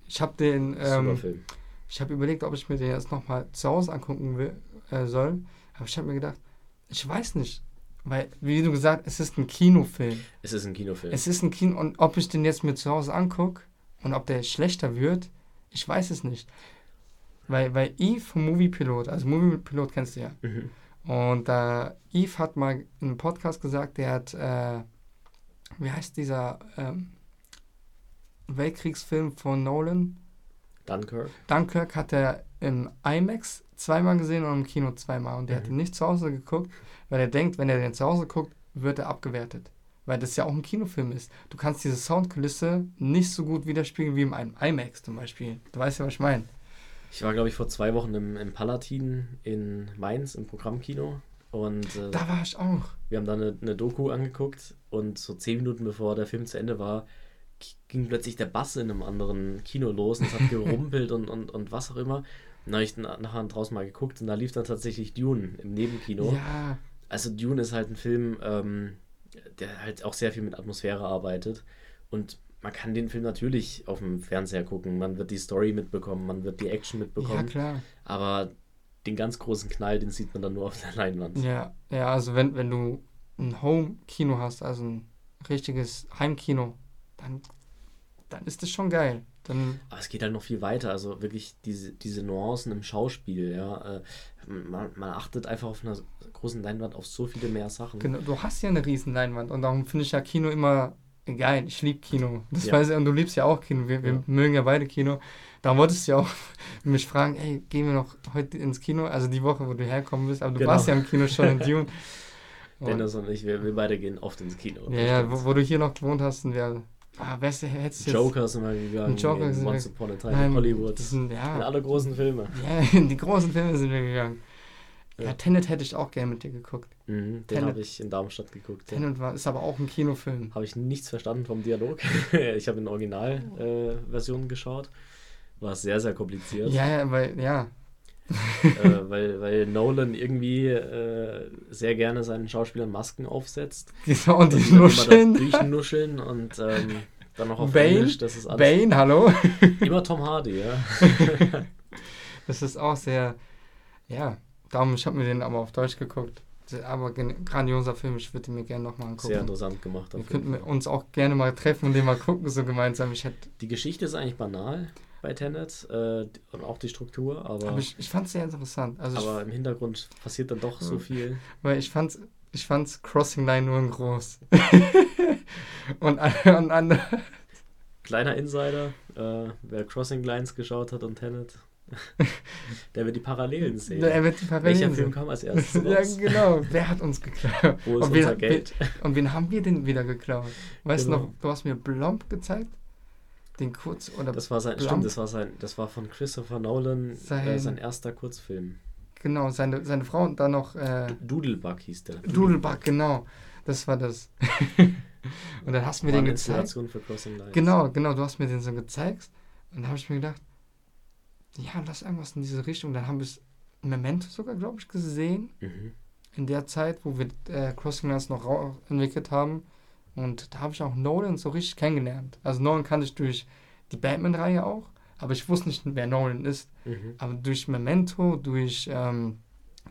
ich habe den, Super ähm, Film. ich habe überlegt, ob ich mir den jetzt nochmal zu Hause angucken will, äh, soll. Aber ich habe mir gedacht, ich weiß nicht. Weil, wie du gesagt es ist ein Kinofilm. Es ist ein Kinofilm. Es ist ein Kino und ob ich den jetzt mir zu Hause angucke und ob der schlechter wird, ich weiß es nicht. Weil, weil Eve vom Movie Pilot, also Movie Pilot kennst du ja. Mhm. Und äh, Eve hat mal in einem Podcast gesagt, der hat, äh, wie heißt dieser ähm, Weltkriegsfilm von Nolan? Dunkirk. Dunkirk hat er im IMAX zweimal gesehen und im Kino zweimal. Und der Mhm. hat ihn nicht zu Hause geguckt, weil er denkt, wenn er den zu Hause guckt, wird er abgewertet. Weil das ja auch ein Kinofilm ist. Du kannst diese Soundkulisse nicht so gut widerspiegeln wie in einem IMAX zum Beispiel. Du weißt ja, was ich meine. Ich war, glaube ich, vor zwei Wochen im, im Palatin in Mainz im Programmkino. Und äh, Da war ich auch. wir haben da eine, eine Doku angeguckt und so zehn Minuten bevor der Film zu Ende war, ging plötzlich der Bass in einem anderen Kino los und es hat gerumpelt und, und, und was auch immer. Und dann habe ich na- nachher draußen mal geguckt und da lief dann tatsächlich Dune im Nebenkino. Ja, Also Dune ist halt ein Film, ähm, der halt auch sehr viel mit Atmosphäre arbeitet. Und man kann den Film natürlich auf dem Fernseher gucken. Man wird die Story mitbekommen, man wird die Action ja mitbekommen. klar. aber den ganz großen Knall, den sieht man dann nur auf der Leinwand. Ja, ja, also wenn, wenn du ein Home-Kino hast, also ein richtiges Heimkino, dann, dann ist das schon geil. Dann, Aber es geht halt noch viel weiter. Also wirklich diese, diese Nuancen im Schauspiel, ja. Äh, Man, man achtet einfach auf einer großen Leinwand auf so viele mehr Sachen. genau, du hast ja eine riesen Leinwand und darum finde ich ja Kino immer geil. Ich liebe Kino. Das Ja. weiß ich, und du liebst ja auch Kino. Wir, wir Ja. mögen ja beide Kino. Darum wolltest du ja auch mich fragen, ey, gehen wir noch heute ins Kino? Also die Woche, wo du herkommen bist, aber du Genau. warst ja im Kino schon in Dune. Dennis und ich, wir, wir beide gehen oft ins Kino. ja, ja, wo, wo du hier noch gewohnt hast, sind wir. Ah, du, hättest du. Joker sind wir gegangen, Joker in sind Once Upon a Time Nein, in Hollywood. Sind, In ja, alle großen Filme. ja, in die großen Filme sind wir gegangen. Ja, Ja. Tenet hätte ich auch gerne mit dir geguckt. Mhm, den habe ich in Darmstadt geguckt. Ja. Tenet war, ist aber auch ein Kinofilm. Habe ich nichts verstanden vom Dialog. ich habe in Originalversion äh, geschaut. War sehr, sehr kompliziert. Ja, ja, weil, ja. Äh, weil, weil Nolan irgendwie äh, sehr gerne seinen Schauspielern Masken aufsetzt. Genau, und die Nuscheln. durchnuscheln und ähm, dann noch auf Bane? Englisch. Das ist alles. Bane, hallo? Immer Tom Hardy, ja. Das ist auch sehr, ja, darum, ich habe mir den aber auf Deutsch geguckt. Aber grandioser Film, ich würde ihn mir gerne nochmal angucken. Sehr interessant gemacht. Wir könnten uns auch gerne mal treffen und den mal gucken, so gemeinsam. Ich hätte, Die Geschichte ist eigentlich banal bei Tenet äh, und auch die Struktur, aber, aber ich, ich fand es sehr interessant. Also aber im Hintergrund passiert dann doch so Ja. viel. ich, weil ich fand's, ich fand's Crossing Line nur in groß. und, und andere, Kleiner Insider, äh, wer Crossing Lines geschaut hat und Tenet, der wird die Parallelen sehen. er wird die Welcher Parallelen Film sehen. kam als erstes Ja, raus? genau. Wer hat uns geklaut? Wo ist Und wen- unser Geld? Und wen haben wir denn wieder geklaut? Weißt du Genau. noch, du hast mir Blomb gezeigt? Den Kurz oder Das war sein, Blunt. stimmt, das war sein, das war von Christopher Nolan Sein- äh, sein erster Kurzfilm. genau, seine, seine Frau und dann noch äh, Doodlebug hieß der. Doodlebug, genau. Das war das. und dann hast du mir den gezeigt. Für Crossing Lines. Genau, genau, du hast mir den so gezeigt. Und da habe ich mir gedacht, ja, lass irgendwas in diese Richtung. Dann haben wir es Memento sogar, glaube ich, gesehen. Mhm. In der Zeit, wo wir äh, Crossing Lines noch entwickelt haben. Und da habe ich auch Nolan so richtig kennengelernt. Also Nolan kannte ich durch die Batman-Reihe auch. Aber ich wusste nicht, wer Nolan ist. Mhm. Aber durch Memento, durch ähm,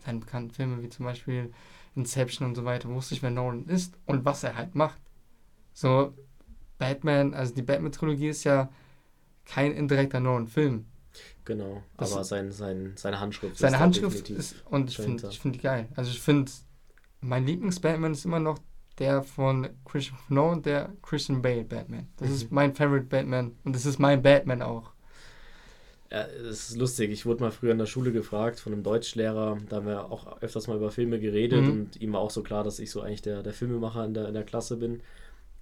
seine bekannten Filme wie zum Beispiel Inception und so weiter, wusste ich, wer Nolan ist und was er halt macht. So, Batman, also die Batman-Trilogie ist ja kein indirekter Nolan-Film. Genau, Das- aber sein, sein, seine Handschrift Seine da Handschrift ist, und ich finde find die geil. Also ich finde, mein Lieblings-Batman ist immer noch der von Christian Nolan, der Christian Bale Batman. Das ist Mhm. mein Favorite Batman und das ist mein Batman auch. Ja, es ist lustig. Ich wurde mal früher in der Schule gefragt von einem Deutschlehrer. Da haben wir auch öfters mal über Filme geredet Mhm. und ihm war auch so klar, dass ich so eigentlich der, der Filmemacher in der, in der Klasse bin.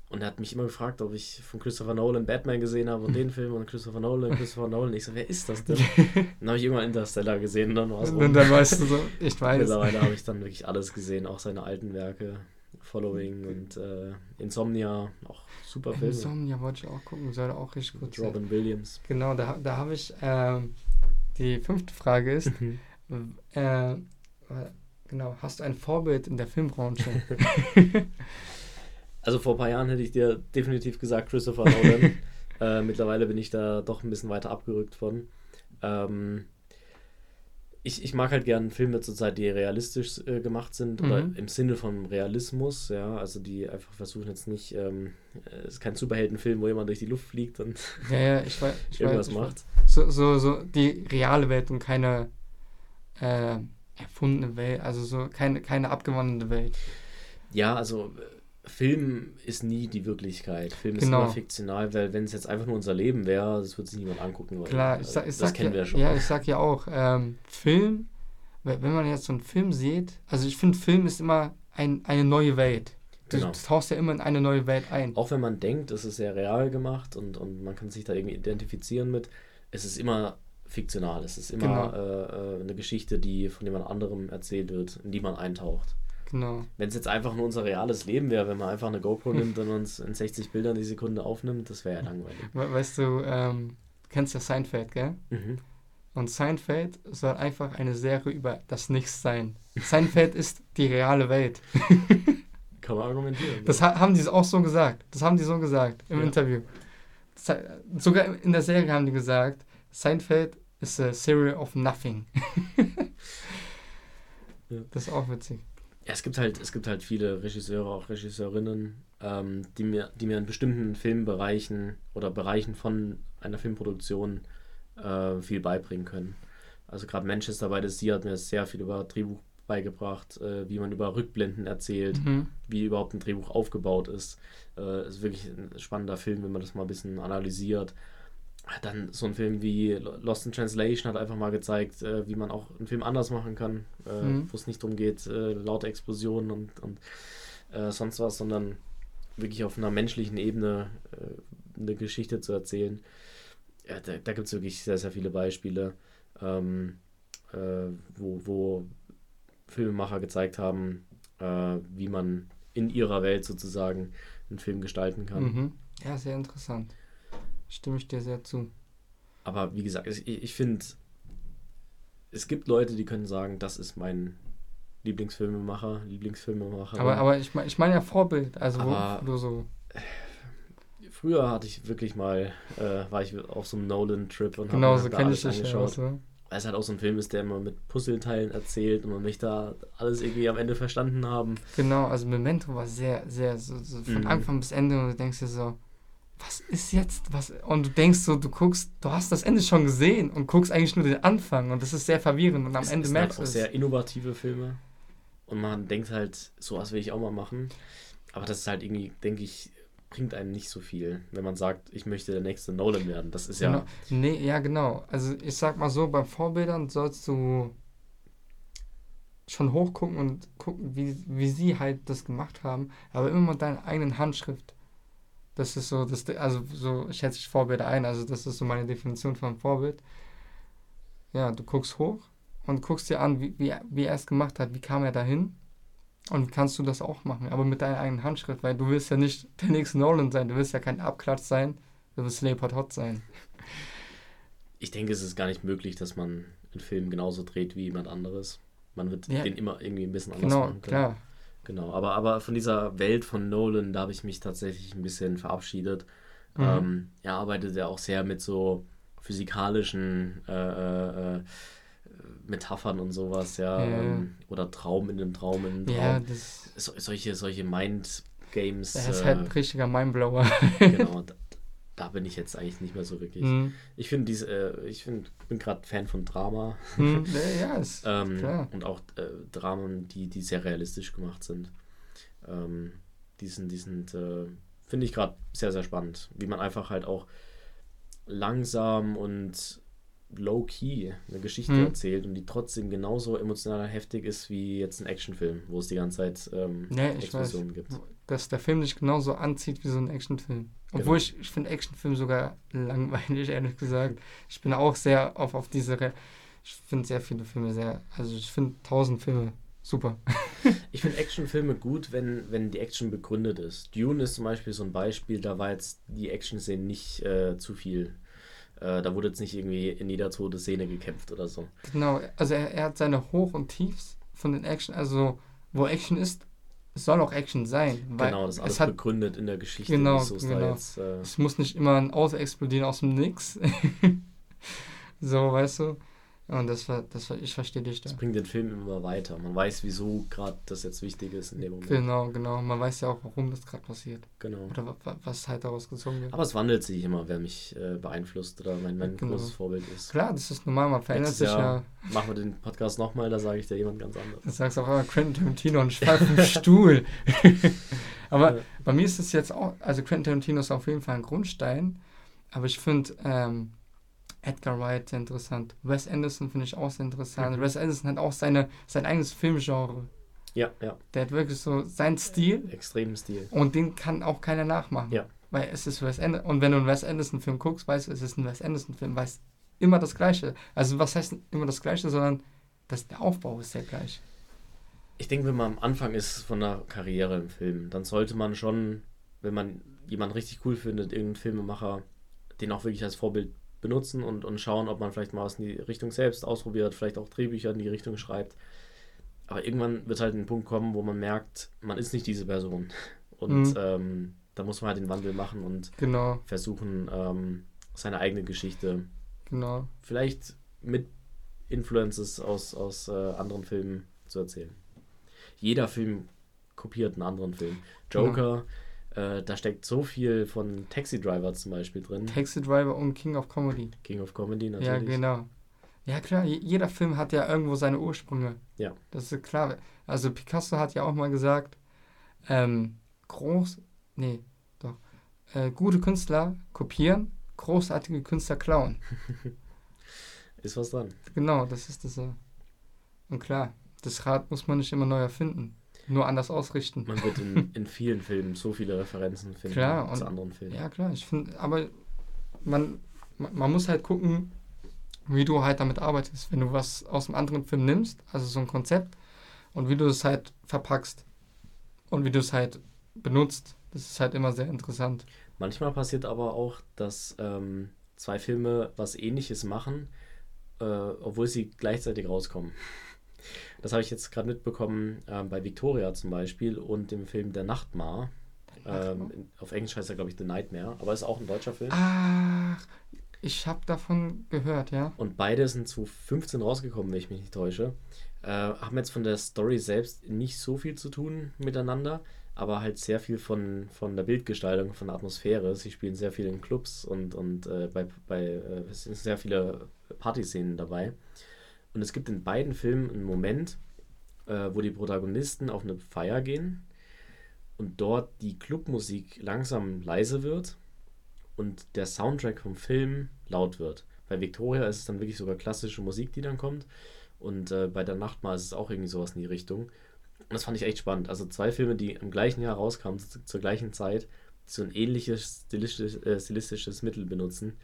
Und er hat mich immer gefragt, ob ich von Christopher Nolan Batman gesehen habe und den Film und Christopher Nolan, Christopher Nolan. Ich so, wer ist das denn? dann habe ich irgendwann Interstellar gesehen und dann war es Und rum. dann weißt du so, ich weiß. Mittlerweile habe ich dann wirklich alles gesehen, auch seine alten Werke, Following und äh, Insomnia, auch super Filme. Insomnia wollte ich auch gucken, soll auch richtig gut sein. Robin Williams. Genau, da, da habe ich, ähm, die fünfte Frage ist, äh, äh, genau, hast du ein Vorbild in der Filmbranche? Also vor ein paar Jahren hätte ich dir definitiv gesagt Christopher Nolan. äh, mittlerweile bin ich da doch ein bisschen weiter abgerückt von. Ähm, ich, ich mag halt gerne Filme zurzeit, die realistisch äh, gemacht sind oder Mhm. im Sinne von Realismus, ja, also die einfach versuchen jetzt nicht, ähm, es ist kein Superheldenfilm, wo jemand durch die Luft fliegt und ja, ja, ich weiß. Ich irgendwas weiß, ich weiß. macht. So, so, so die reale Welt und keine äh, erfundene Welt, also so keine, keine abgewandelte Welt. Ja, also äh, Film ist nie die Wirklichkeit. Film ist Genau. immer fiktional, weil wenn es jetzt einfach nur unser Leben wäre, das würde sich niemand angucken wollen. Klar, ich sag, ich das kennen ja, wir ja schon. Ja, ich sag ja auch, ähm, Film wenn man jetzt so einen Film sieht, also ich finde, Film ist immer ein, eine neue Welt. Du, Genau. tauchst ja immer in eine neue Welt ein. Auch wenn man denkt, es ist sehr real gemacht und, und man kann sich da irgendwie identifizieren mit, es ist immer fiktional. Es ist immer Genau. äh, äh, eine Geschichte, die von jemand anderem erzählt wird, in die man eintaucht. Genau. Wenn es jetzt einfach nur unser reales Leben wäre, wenn man einfach eine GoPro nimmt und uns in 60 Bildern die Sekunde aufnimmt, das wäre ja langweilig. We weißt du, ähm, du kennst ja Seinfeld, gell? Mhm. Und Seinfeld soll einfach eine Serie über das Nichts sein. Seinfeld ist die reale Welt. Kann man argumentieren. Das ha haben die auch so gesagt. Das haben die so gesagt im Ja. Interview. Sogar in der Serie haben die gesagt, Seinfeld ist a serial of nothing. Ja. Das ist auch witzig. Ja, es gibt halt, es gibt halt viele Regisseure, auch Regisseurinnen, ähm, die mir, die mir in bestimmten Filmbereichen oder Bereichen von einer Filmproduktion äh, viel beibringen können. Also gerade Manchester by the Sea hat mir sehr viel über Drehbuch beigebracht, äh, wie man über Rückblenden erzählt, Mhm. wie überhaupt ein Drehbuch aufgebaut ist. Äh, ist wirklich ein spannender Film, wenn man das mal ein bisschen analysiert. Dann so ein Film wie Lost in Translation hat einfach mal gezeigt, äh, wie man auch einen Film anders machen kann, äh, Mhm. wo es nicht darum geht, äh, laute Explosionen und, und äh, sonst was, sondern wirklich auf einer menschlichen Ebene äh, eine Geschichte zu erzählen. Ja, da da gibt es wirklich sehr, sehr viele Beispiele, ähm, äh, wo, wo Filmemacher gezeigt haben, wie man in ihrer Welt sozusagen einen Film gestalten kann. Mhm. Ja, sehr interessant. Stimme ich dir sehr zu. Aber wie gesagt, ich, ich finde, es gibt Leute, die können sagen, das ist mein Lieblingsfilmemacher, Lieblingsfilmemacher. Aber, aber ich meine ich mein ja Vorbild, also wo, Aber- wo du so. Früher hatte ich wirklich mal, äh, war ich auf so einem Nolan-Trip und Genau, habe so kenne ich dich ja auch angeschaut. so. Weil es halt auch so ein Film ist, der immer mit Puzzleteilen erzählt und man möchte da alles irgendwie am Ende verstanden haben. Genau, also Memento war sehr, sehr, so, so von Mhm. Anfang bis Ende und du denkst dir so, was ist jetzt? Was? Und du denkst so, du guckst, du hast das Ende schon gesehen und guckst eigentlich nur den Anfang und das ist sehr verwirrend und am es, Ende es merkst halt du auch es. sehr innovative Filme und man denkt halt, sowas will ich auch mal machen. Aber das ist halt irgendwie, denke ich, bringt einem nicht so viel, wenn man sagt, ich möchte der nächste Nolan werden. Das ist ja, Genau. Nee, ja, genau. Also ich sag mal so, bei Vorbildern sollst du schon hochgucken und gucken, wie, wie sie halt das gemacht haben, aber immer mit deiner eigenen Handschrift. Das ist so, das, also so schätze ich Vorbilder ein, also das ist so meine Definition von Vorbild. Ja, du guckst hoch und guckst dir an, wie, wie, wie er es gemacht hat, wie kam er dahin und kannst du das auch machen, aber mit deiner eigenen Handschrift, weil du willst ja nicht der nächste Nolan sein, du willst ja kein Abklatsch sein, du willst Leopard Hot sein. ich denke, es ist gar nicht möglich, dass man einen Film genauso dreht wie jemand anderes. Man wird Ja. den immer irgendwie ein bisschen anders Genau, machen können. klar. Genau, aber, aber von dieser Welt von Nolan, da habe ich mich tatsächlich ein bisschen verabschiedet. Mhm. Ähm, er arbeitet ja auch sehr mit so physikalischen äh, äh, äh, Metaphern und sowas, ja. Ja. Ähm, oder Traum in einem Traum in einem Traum. Ja, das, So, solche, solche Mind-Games. das ist äh, halt ein richtiger Mindblower. genau, da, bin ich jetzt eigentlich nicht mehr so wirklich. Hm, Ich finde diese, äh, ich find, bin gerade Fan von Drama. hm, ja, ja, ist Ähm, klar. und auch äh, Dramen, die, die sehr realistisch gemacht sind. Ähm, die sind, die sind äh, finde ich gerade sehr, sehr spannend. Wie man einfach halt auch langsam und low-key eine Geschichte Hm. erzählt und die trotzdem genauso emotional heftig ist wie jetzt ein Actionfilm, wo es die ganze Zeit ähm, Ja, Explosionen gibt. Dass der Film dich genauso anzieht wie so ein Actionfilm. Obwohl ich, ich finde Actionfilm sogar langweilig, ehrlich gesagt. Ich bin auch sehr auf, auf diese. Re ich finde sehr viele Filme sehr. Also ich finde tausend Filme super. Ich finde Actionfilme gut, wenn, wenn die Action begründet ist. Dune ist zum Beispiel so ein Beispiel, da war jetzt die Action-Szene nicht äh, zu viel. Äh, da wurde jetzt nicht irgendwie in jeder tote Szene gekämpft oder so. Genau, also er, er hat seine Hoch- und Tiefs von den Action. Also wo Action ist, es soll auch Action sein. Weil genau, das alles es hat begründet in der Geschichte. Genau, so ist genau. jetzt, äh, Es muss nicht immer ein Auto explodieren aus dem Nix. so, weißt du? Und das war, das war, ich verstehe dich da. das bringt den Film immer weiter. Man weiß, wieso gerade das jetzt wichtig ist in dem Moment. Genau, genau. Man weiß ja auch, warum das gerade passiert. Genau. Oder wa- wa- was halt daraus gezogen wird. Aber es wandelt sich immer, wer mich äh, beeinflusst oder mein, mein Genau. großes Vorbild ist. Klar, das ist normal, man verändert Nächstes sich Jahr ja. Machen wir den Podcast nochmal, da sage ich dir jemand ganz anderes. Du sagst auch immer Quentin Tarantino und fall vom Stuhl. aber Ja. bei mir ist es jetzt auch, also Quentin Tarantino ist auf jeden Fall ein Grundstein, aber ich finde, ähm, Edgar Wright sehr interessant. Wes Anderson finde ich auch sehr interessant. Mhm. Wes Anderson hat auch seine, sein eigenes Filmgenre. Ja, ja. Der hat wirklich so seinen Stil Extremen Stil. und den kann auch keiner nachmachen. Ja. Weil es ist Wes Anderson. Und wenn du einen Wes Anderson-Film guckst, weißt du, es ist ein Wes Anderson-Film, weißt immer das Gleiche. Also was heißt immer das Gleiche, sondern das, der Aufbau ist der gleich. Ich denke, wenn man am Anfang ist von einer Karriere im Film, dann sollte man schon, wenn man jemanden richtig cool findet, irgendeinen Filmemacher, den auch wirklich als Vorbild benutzen und, und schauen, ob man vielleicht mal was in die Richtung selbst ausprobiert, vielleicht auch Drehbücher in die Richtung schreibt. Aber irgendwann wird halt ein Punkt kommen, wo man merkt, man ist nicht diese Person. Und Mhm. ähm, da muss man halt den Wandel machen und Genau, versuchen, ähm, seine eigene Geschichte genau. vielleicht mit Influences aus, aus äh, anderen Filmen zu erzählen. Jeder Film kopiert einen anderen Film. Joker, äh, da steckt so viel von Taxi Driver zum Beispiel drin. Taxi Driver und King of Comedy. King of Comedy natürlich. Ja, genau. Ja, klar, je- jeder Film hat ja irgendwo seine Ursprünge. Ja. Das ist klar. Also Picasso hat ja auch mal gesagt, ähm, groß, nee, doch, äh, gute Künstler kopieren, großartige Künstler klauen. Ist was dran. Genau, das ist das so. Und klar, das Rad muss man nicht immer neu erfinden, nur anders ausrichten. Man wird in, in vielen Filmen so viele Referenzen finden Klar, zu und- anderen Filmen. Ja, klar, ich finde, aber man, man muss halt gucken, wie du halt damit arbeitest. Wenn du was aus einem anderen Film nimmst, also so ein Konzept, und wie du es halt verpackst und wie du es halt benutzt, das ist halt immer sehr interessant. Manchmal passiert aber auch, dass ähm, zwei Filme was ähnliches machen, äh, obwohl sie gleichzeitig rauskommen. Das habe ich jetzt gerade mitbekommen ähm, bei Victoria zum Beispiel und dem Film Der Nachtmar. Ähm, in- auf Englisch heißt er, glaube ich, The Nightmare, aber ist auch ein deutscher Film. Ach, ich habe davon gehört, ja. Und beide sind zu 15 rausgekommen, wenn ich mich nicht täusche. Äh, haben jetzt von der Story selbst nicht so viel zu tun miteinander, aber halt sehr viel von, von der Bildgestaltung, von der Atmosphäre. Sie spielen sehr viel in Clubs und, und äh, bei, bei äh, es sind sehr viele Partyszenen dabei. Und es gibt in beiden Filmen einen Moment, äh, wo die Protagonisten auf eine Feier gehen und dort die Clubmusik langsam leise wird und der Soundtrack vom Film laut wird. Bei Victoria ist es dann wirklich sogar klassische Musik, die dann kommt. Und äh, bei der Nachtmahl ist es auch irgendwie sowas in die Richtung. Und das fand ich echt spannend. Also zwei Filme, die im gleichen Jahr rauskamen, zu, zur gleichen Zeit, so ein ähnliches stilistisches, äh, stilistisches Mittel benutzen.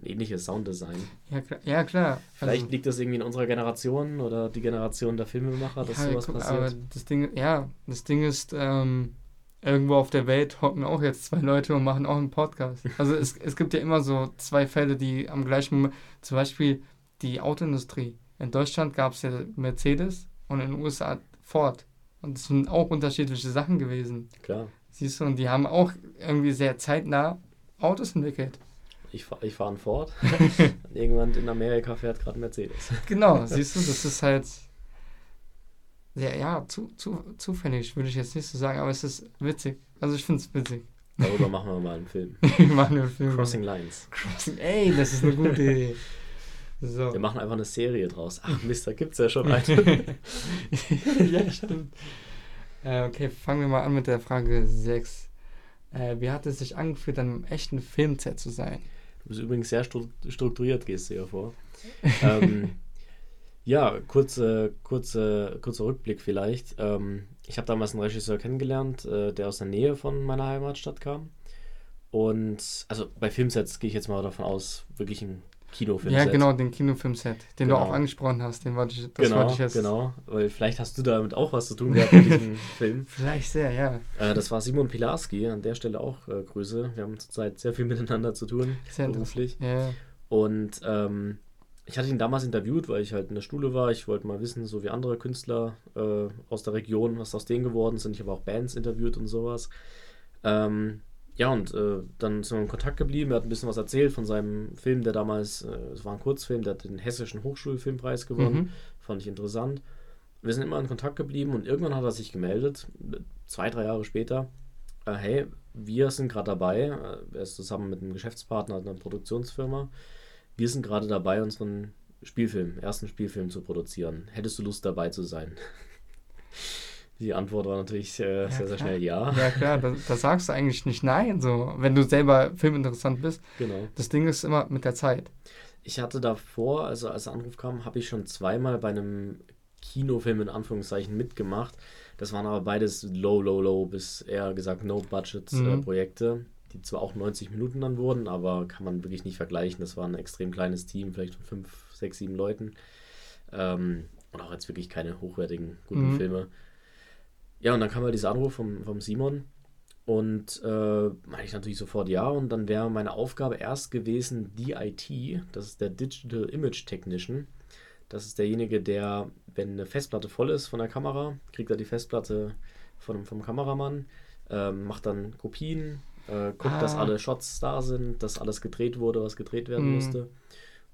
Ein ähnliches Sounddesign. Ja, klar. Ja, klar. Vielleicht Also- liegt das irgendwie in unserer Generation oder die Generation der Filmemacher, dass Ja, sowas guck, passiert. Aber das Ding, ja, das Ding ist, ähm, irgendwo auf der Welt hocken auch jetzt zwei Leute und machen auch einen Podcast. Also es, es gibt ja immer so zwei Fälle, die am gleichen Moment, zum Beispiel die Autoindustrie. In Deutschland gab es ja Mercedes und in den USA Ford. Und das sind auch unterschiedliche Sachen gewesen. Klar. Siehst du, und die haben auch irgendwie sehr zeitnah Autos entwickelt. Ich, fahr, ich fahre einen Ford. irgendwann in Amerika fährt gerade ein Mercedes. Genau, siehst du, das ist halt sehr, ja, zu, zu, zufällig, würde ich jetzt nicht so sagen, aber es ist witzig. Also ich finde es witzig. Darüber machen wir mal einen Film. Wir machen einen Film. Crossing Lines. Crossing. Ey, das ist eine gute Idee. So. Wir machen einfach eine Serie draus. Ach Mist, da gibt es ja schon eine. ja, stimmt. Äh, okay, fangen wir mal an mit der Frage 6. Äh, wie hat es sich angefühlt, an einem echten Filmset zu sein? Du bist übrigens sehr stru- strukturiert, gehst du ja vor. ähm, ja, kurze, kurze, kurzer Rückblick vielleicht. Ähm, ich habe damals einen Regisseur kennengelernt, äh, der aus der Nähe von meiner Heimatstadt kam. Und also bei Filmsets gehe ich jetzt mal davon aus, wirklich ein Kinofilmset. Ja, genau, den Kinofilmset, den Genau. du auch angesprochen hast, den wollte ich, das Genau, wollte ich jetzt. genau. Weil vielleicht hast du damit auch was zu tun gehabt mit diesem Film. Vielleicht sehr, ja. Äh, das war Simon Pilarski, an der Stelle auch äh, Grüße. Wir haben zurzeit sehr viel miteinander zu tun, Sehr beruflich. Ja, Und ähm, ich hatte ihn damals interviewt, weil ich halt in der Schule war. Ich wollte mal wissen, so wie andere Künstler äh, aus der Region, was aus denen geworden sind. Ich habe auch Bands interviewt und sowas. Ähm, ja, und äh, dann sind wir in Kontakt geblieben. Er hat ein bisschen was erzählt von seinem Film, der damals, äh, es war ein Kurzfilm, der hat den Hessischen Hochschulfilmpreis gewonnen. Mhm. Fand ich interessant. Wir sind immer in Kontakt geblieben und irgendwann hat er sich gemeldet, zwei, drei Jahre später. Äh, hey, wir sind gerade dabei, äh, er ist zusammen mit einem Geschäftspartner einer Produktionsfirma. Wir sind gerade dabei, unseren Spielfilm, ersten Spielfilm zu produzieren. Hättest du Lust dabei zu sein? Die Antwort war natürlich äh, Ja, sehr, sehr klar. schnell ja. ja klar, da, da sagst du eigentlich nicht nein, so, wenn du selber filminteressant bist. Genau. Das Ding ist immer mit der Zeit. ich hatte davor, also als der Anruf kam, habe ich schon zweimal bei einem Kinofilm in Anführungszeichen mitgemacht. Das waren aber beides low, low, low bis eher gesagt No-Budget-Projekte, Mhm. die zwar auch 90 Minuten dann wurden, aber kann man wirklich nicht vergleichen. Das war ein extrem kleines Team, vielleicht von 5, 6, 7 Leuten. Ähm, und auch jetzt wirklich keine hochwertigen, guten Mhm. Filme. Ja, und dann kam halt dieser Anruf vom, vom Simon und äh, meine ich natürlich sofort ja. Und dann wäre meine Aufgabe erst gewesen, DIT, das ist der Digital Image Technician. Das ist derjenige, der, wenn eine Festplatte voll ist von der Kamera, kriegt er die Festplatte von, vom Kameramann, ähm, macht dann Kopien, äh, guckt, dass Ah. alle Shots da sind, dass alles gedreht wurde, was gedreht werden Mhm. musste.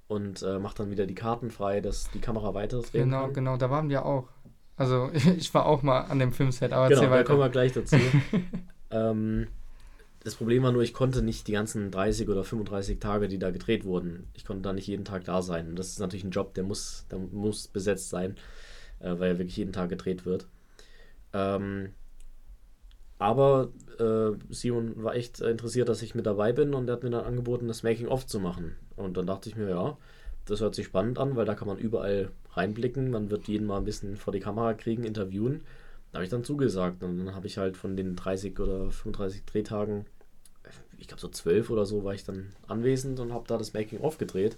Und äh, macht dann wieder die Karten frei, dass die Kamera weiter drehen Genau, kann. genau, da waren wir auch. Also ich war auch mal an dem Filmset, aber Genau, da kommen wir gleich dazu. ähm, das Problem war nur, ich konnte nicht die ganzen 30 oder 35 Tage, die da gedreht wurden, ich konnte da nicht jeden Tag da sein. Und das ist natürlich ein Job, der muss, der muss besetzt sein, äh, weil er wirklich jeden Tag gedreht wird. Ähm, aber äh, Simon war echt interessiert, dass ich mit dabei bin und er hat mir dann angeboten, das Making-of zu machen. Und dann dachte ich mir, ja, das hört sich spannend an, weil da kann man überall reinblicken. Man wird jeden mal ein bisschen vor die Kamera kriegen, interviewen. Da habe ich dann zugesagt. Und dann habe ich halt von den 30 oder 35 Drehtagen, ich glaube so 12 oder so, war ich dann anwesend und habe da das Making-of gedreht.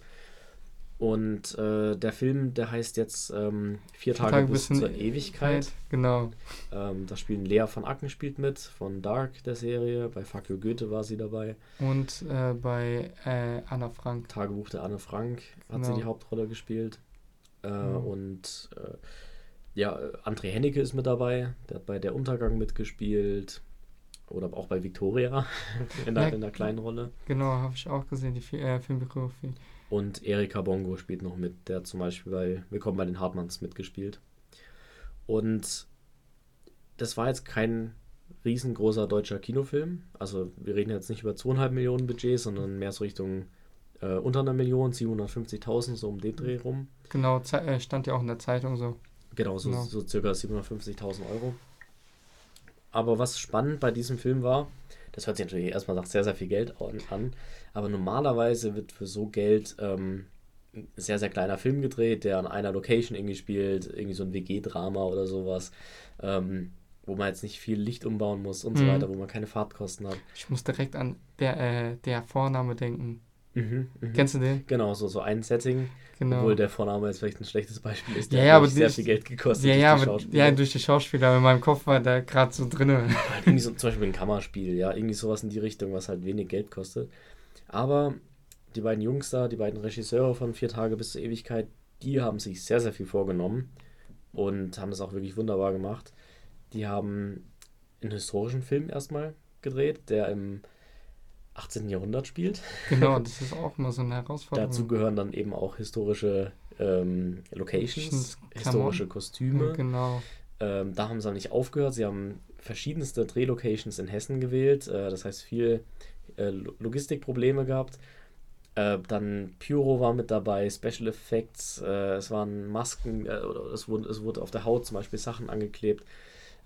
Und äh, der Film, der heißt jetzt ähm, Vier Tage, Tage bis zur Ewigkeit. Genau. Ähm, da spielen Lea von Acken spielt mit, von Dark, der Serie. Bei You Goethe war sie dabei. Und äh, bei äh, Anna Frank. Tagebuch der Anne Frank hat sie Genau. die Hauptrolle gespielt. Äh, Mhm. Und äh, ja, André Hennecke ist mit dabei. Der hat bei Der Untergang mitgespielt. Oder auch bei Victoria in der, Ja. in der kleinen Rolle. Genau, habe ich auch gesehen, die äh, Filmbiografie. Und Erika Bongo spielt noch mit, der zum Beispiel bei Willkommen bei den Hartmanns mitgespielt. Und das war jetzt kein riesengroßer deutscher Kinofilm. Also wir reden jetzt nicht über zweieinhalb Millionen Budget, sondern mehr so Richtung äh, unter einer Million, 750.000, so um den Dreh rum. Genau, äh, stand ja auch in der Zeitung so. Genau, so, Genau. so circa 750.000 Euro. Aber was spannend bei diesem Film war, das hört sich natürlich erstmal nach sehr, sehr viel Geld an, aber normalerweise wird für so Geld ähm, ein sehr, sehr kleiner Film gedreht, der an einer Location irgendwie spielt, irgendwie so ein WG-Drama oder sowas, ähm, wo man jetzt nicht viel Licht umbauen muss und so Mhm. weiter, wo man keine Fahrtkosten hat. Ich muss direkt an der, äh, der Vorname denken. Mhm, mhm. Kennst du den? Genau, so, so ein Setting, Genau. obwohl der Vorname jetzt vielleicht ein schlechtes Beispiel ist. Ja, Der ja, hat aber sehr die- viel Geld gekostet. ja, durch ja, die aber, Schauspieler. ja, durch die Schauspieler. In meinem Kopf war der gerade so drin. halt irgendwie so zum Beispiel ein Kammerspiel, ja, irgendwie sowas in die Richtung, was halt wenig Geld kostet. Aber die beiden Jungs da, die beiden Regisseure von Vier Tage bis zur Ewigkeit, die haben sich sehr, sehr viel vorgenommen und haben das auch wirklich wunderbar gemacht. Die haben einen historischen Film erstmal gedreht, der im 18. Jahrhundert spielt. genau, das ist auch immer so eine Herausforderung. Dazu gehören dann eben auch historische ähm, Locations, historische Kostüme. Ja, genau. Ähm, da haben sie nicht aufgehört. Sie haben verschiedenste Drehlocations in Hessen gewählt. Äh, das heißt, viel äh, Lo- Logistikprobleme gehabt. Äh, dann Pyro war mit dabei, Special Effects, äh, es waren Masken, äh, oder es wurde, es wurde auf der Haut zum Beispiel Sachen angeklebt.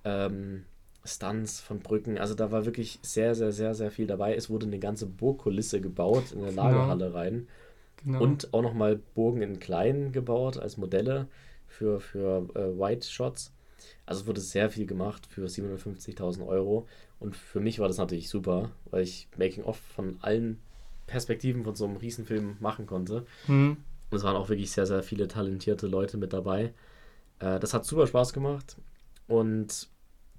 Ähm, Stunts von Brücken. Also da war wirklich sehr, sehr, sehr, sehr viel dabei. Es wurde eine ganze Burgkulisse gebaut in der Genau. Lagerhalle rein. genau. Und auch nochmal Burgen in klein gebaut als Modelle für, für äh, White Shots. Also es wurde sehr viel gemacht für 750.000 Euro. Und für mich war das natürlich super, weil ich Making-of von allen Perspektiven von so einem Riesenfilm machen konnte. Hm, Und es waren auch wirklich sehr, sehr viele talentierte Leute mit dabei. Äh, das hat super Spaß gemacht. Und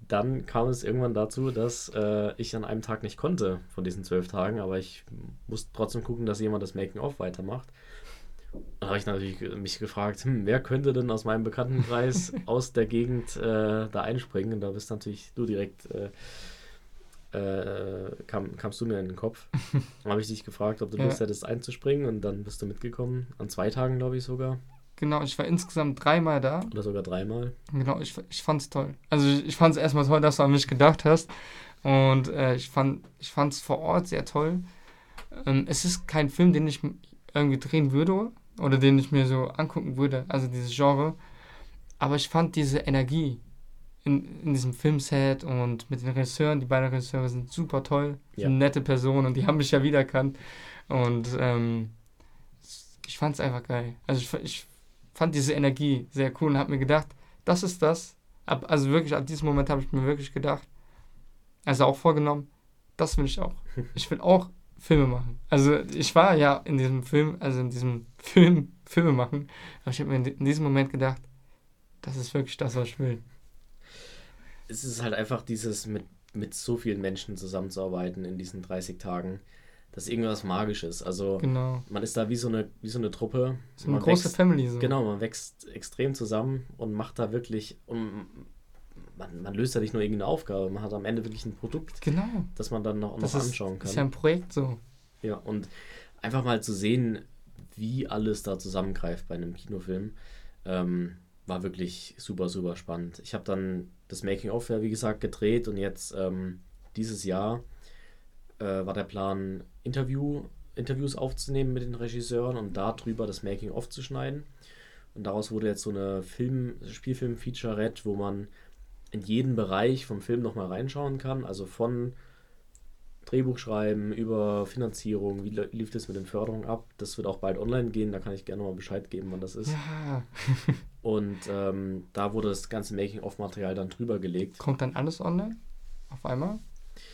dann kam es irgendwann dazu, dass äh, ich an einem Tag nicht konnte von diesen zwölf Tagen, aber ich musste trotzdem gucken, dass jemand das Making-of weitermacht. Dann habe ich natürlich mich gefragt, hm, wer könnte denn aus meinem Bekanntenkreis aus der Gegend äh, da einspringen? Und da bist natürlich du direkt, äh, äh, kam, kamst du mir in den Kopf. Dann habe ich dich gefragt, ob du Ja. Lust hättest einzuspringen und dann bist du mitgekommen. An zwei Tagen, glaube ich sogar. Genau, ich war insgesamt dreimal da. Oder sogar dreimal. Genau, ich, ich fand's toll. Also ich, ich fand's erstmal toll, dass du an mich gedacht hast. Und äh, ich fand ich fand's vor Ort sehr toll. Ähm, es ist kein Film, den ich irgendwie drehen würde oder den ich mir so angucken würde, also dieses Genre. Aber ich fand diese Energie in, in diesem Filmset und mit den Regisseuren, die beiden Regisseure sind super toll, Ja. sind nette Personen und die haben mich ja wiedererkannt. Und ähm, ich fand es einfach geil. Also ich, ich fand diese Energie sehr cool und habe mir gedacht, das ist das. Ab, also wirklich, ab diesem Moment habe ich mir wirklich gedacht, also auch vorgenommen, das will ich auch. Ich will auch Filme machen. Also ich war ja in diesem Film, also in diesem Film Filme machen, aber ich habe mir in diesem Moment gedacht, das ist wirklich das, was ich will. Es ist halt einfach dieses mit, mit so vielen Menschen zusammenzuarbeiten in diesen 30 Tagen. Das ist irgendwas Magisches. Also genau. man ist da wie so eine, wie so eine Truppe. So eine man große wächst, Family. So. Genau, man wächst extrem zusammen und macht da wirklich. Und man, man löst da nicht nur irgendeine Aufgabe, man hat am Ende wirklich ein Produkt, genau. das man dann noch, Das noch ist, anschauen kann. ist ja ein Projekt so. Ja, und einfach mal zu sehen, wie alles da zusammengreift bei einem Kinofilm, ähm, war wirklich super, super spannend. Ich habe dann das Making-of, ja, wie gesagt, gedreht und jetzt ähm, dieses Jahr äh, war der Plan, Interview, Interviews aufzunehmen mit den Regisseuren und darüber das Making-of zu schneiden. Und daraus wurde jetzt so eine Film, Spielfilm-Featurette, wo man in jeden Bereich vom Film nochmal reinschauen kann. Also von Drehbuch schreiben, über Finanzierung, wie lief das mit den Förderungen ab. Das wird auch bald online gehen, da kann ich gerne mal Bescheid geben, wann das ist. Ja. Und ähm, da wurde das ganze Making-of-Material dann drüber gelegt. Kommt dann alles online? Auf einmal?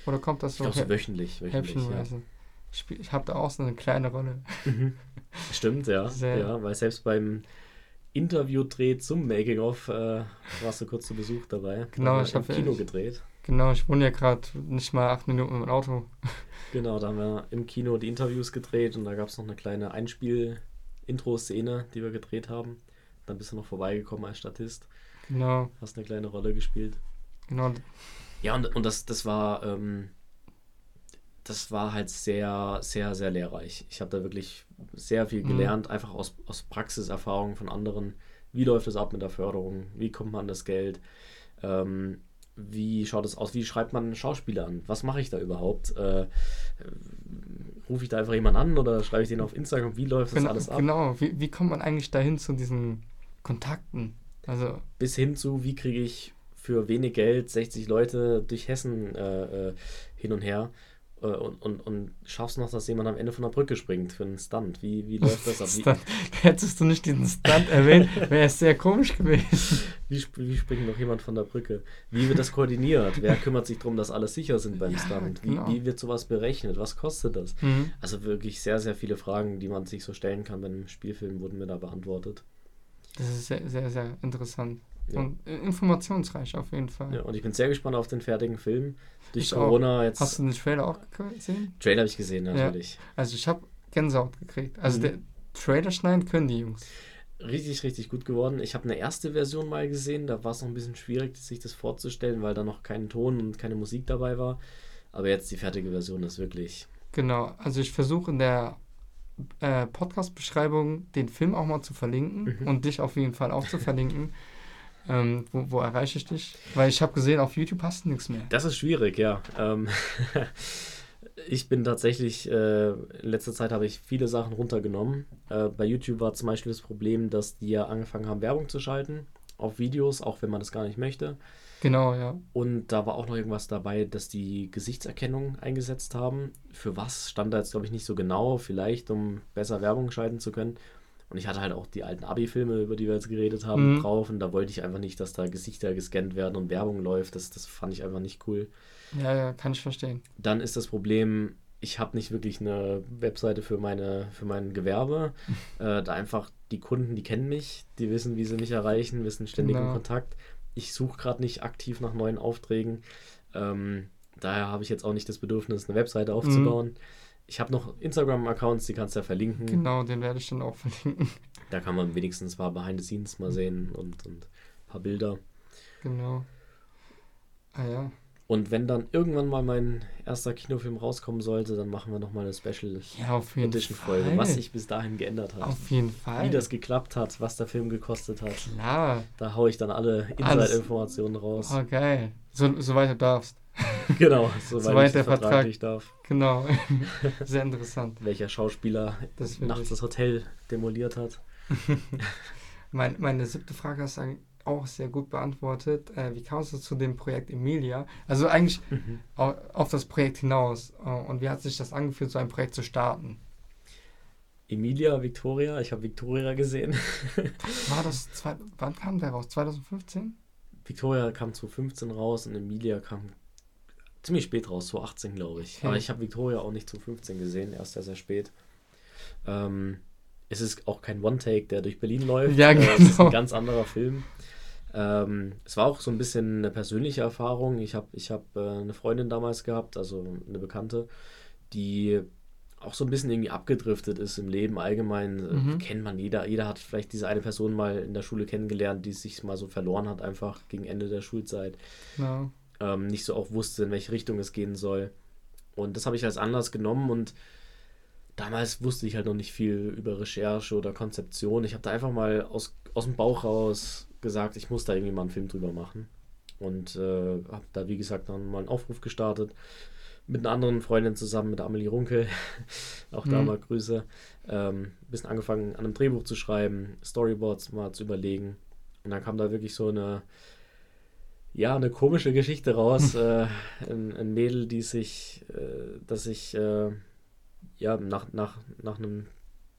Oder kommt das so? Ich glaube so wöchentlich. wöchentlich ja. Ich, spiel- ich habe da auch so eine kleine Rolle. Stimmt, ja. Sehr. ja. Weil selbst beim Interview-Dreh zum Making-of äh, warst du kurz zu Besuch dabei. Genau, ich hab- im Kino ich- gedreht. Genau, ich wohne ja gerade nicht mal acht Minuten mit dem Auto. Genau, da haben wir im Kino die Interviews gedreht und da gab es noch eine kleine Einspiel-Intro-Szene, die wir gedreht haben. Dann bist du noch vorbeigekommen als Statist, Genau, hast eine kleine Rolle gespielt. genau. Ja, und, und das, das war, ähm, das war halt sehr, sehr, sehr lehrreich. Ich habe da wirklich sehr viel Mhm. gelernt, einfach aus, aus Praxiserfahrungen von anderen. Wie läuft es ab mit der Förderung? Wie kommt man an das Geld? Ähm, wie schaut es aus? Wie schreibt man Schauspieler an? Was mache ich da überhaupt? Äh, äh, Rufe ich da einfach jemanden an oder schreibe ich den auf Instagram? Wie läuft das Genau, alles ab? genau. Wie, wie kommt man eigentlich dahin zu diesen Kontakten? Also, bis hin zu, wie kriege ich für wenig Geld 60 Leute durch Hessen äh, äh, hin und her äh, und, und, und schaffst noch, dass jemand am Ende von der Brücke springt für einen Stunt. Wie, wie läuft das ab? Wie, hättest du nicht diesen Stunt erwähnt, wäre es sehr komisch gewesen. wie, wie springt noch jemand von der Brücke? Wie wird das koordiniert? Wer kümmert sich darum, dass alle sicher sind beim Ja, Stunt? Wie, genau. wie wird sowas berechnet? Was kostet das? Mhm. Also wirklich sehr, sehr viele Fragen, die man sich so stellen kann bei einem Spielfilm, wurden mir da beantwortet. Das ist sehr, sehr, sehr interessant. Ja. Und äh, informationsreich auf jeden Fall. Ja, und ich bin sehr gespannt auf den fertigen Film. Durch Ich auch. Corona jetzt. Hast du den Trailer auch gesehen? Trailer habe ich gesehen, natürlich. Also ich habe Gänsehaut gekriegt. Also Mhm. der Trailer schneiden können die Jungs. richtig, richtig gut geworden. Ich habe eine erste Version mal gesehen, da war es noch ein bisschen schwierig, sich das vorzustellen, weil da noch kein Ton und keine Musik dabei war. Aber jetzt die fertige Version ist wirklich. Genau. Also ich versuche in der äh, Podcast-Beschreibung den Film auch mal zu verlinken Mhm. und dich auf jeden Fall auch zu verlinken. Ähm, wo, wo erreiche ich dich? Weil ich habe gesehen, auf YouTube hast du nichts mehr. Das ist schwierig, ja. Ähm, ich bin tatsächlich, äh, in letzter Zeit habe ich viele Sachen runtergenommen. Äh, bei YouTube war zum Beispiel das Problem, dass die ja angefangen haben, Werbung zu schalten auf Videos, auch wenn man das gar nicht möchte. Genau, ja. Und da war auch noch irgendwas dabei, dass die Gesichtserkennung eingesetzt haben. Für was stand da jetzt, glaube ich, nicht so genau. Vielleicht, um besser Werbung schalten zu können. Und ich hatte halt auch die alten Abi-Filme, über die wir jetzt geredet haben, Mhm. drauf. Und da wollte ich einfach nicht, dass da Gesichter gescannt werden und Werbung läuft. Das, das fand ich einfach nicht cool. Ja, ja, kann ich verstehen. Dann ist das Problem, ich habe nicht wirklich eine Webseite für, meine, für mein Gewerbe. äh, da einfach die Kunden, die kennen mich, die wissen, wie sie mich erreichen, wir sind ständig Genau. in Kontakt. Ich suche gerade nicht aktiv nach neuen Aufträgen. Ähm, daher habe ich jetzt auch nicht das Bedürfnis, eine Webseite aufzubauen. Ich habe noch Instagram-Accounts, die kannst du ja verlinken. Genau, den werde ich dann auch verlinken. Da kann man wenigstens mal Behind the Scenes mal sehen und, und ein paar Bilder. Genau. Ah ja. Und wenn dann irgendwann mal mein erster Kinofilm rauskommen sollte, dann machen wir nochmal eine Special Ja, auf jeden Edition-Folge, Fall. was sich bis dahin geändert hat. Auf jeden Fall. Wie das geklappt hat, was der Film gekostet hat. Klar. Da haue ich dann alle. Inside-Informationen raus. Oh, geil. So, soweit du darfst. genau, soweit, Soweit ich der Vertrag Vertrag- nicht darf. Genau. Sehr interessant. Welcher Schauspieler Das nachts das Hotel demoliert hat. Mein, meine siebte Frage hast du auch sehr gut beantwortet. Äh, wie kamst du zu dem Projekt Emilia? Also eigentlich au- auf das Projekt hinaus. Äh, und wie hat sich das angefühlt, so ein Projekt zu starten? Emilia, Victoria. Ich habe Victoria gesehen. War das, zwei, wann kam der raus? 2015? Victoria kam 2015 raus und Emilia kam ziemlich spät raus, 2018 glaube ich. Okay. Aber ich habe Victoria auch nicht 2015 gesehen, erst sehr, sehr spät. Ähm, es ist auch kein One-Take, der durch Berlin läuft. Ja, Äh, Es ist genau. ein ganz anderer Film. Ähm, es war auch so ein bisschen eine persönliche Erfahrung. Ich habe ich hab, äh, eine Freundin damals gehabt, also eine Bekannte, die auch so ein bisschen irgendwie abgedriftet ist im Leben allgemein. Äh, Mhm. Kennt man jeder. Jeder hat vielleicht diese eine Person mal in der Schule kennengelernt, die sich mal so verloren hat, einfach gegen Ende der Schulzeit Genau. Ähm, nicht so auch wusste, in welche Richtung es gehen soll. Und das habe ich als Anlass genommen und damals wusste ich halt noch nicht viel über Recherche oder Konzeption. Ich habe da einfach mal aus, aus dem Bauch raus gesagt, ich muss da irgendwie mal einen Film drüber machen. Und äh, habe da, wie gesagt, dann mal einen Aufruf gestartet. Mit einer anderen Freundin zusammen, mit Amelie Runkel. Auch da Mhm. mal Grüße. Ähm, ein bisschen angefangen, an einem Drehbuch zu schreiben, Storyboards mal zu überlegen. Und dann kam da wirklich so eine, ja, eine komische Geschichte raus. äh, ein, ein Mädel, die sich, äh, das sich äh, ja, nach, nach, nach einem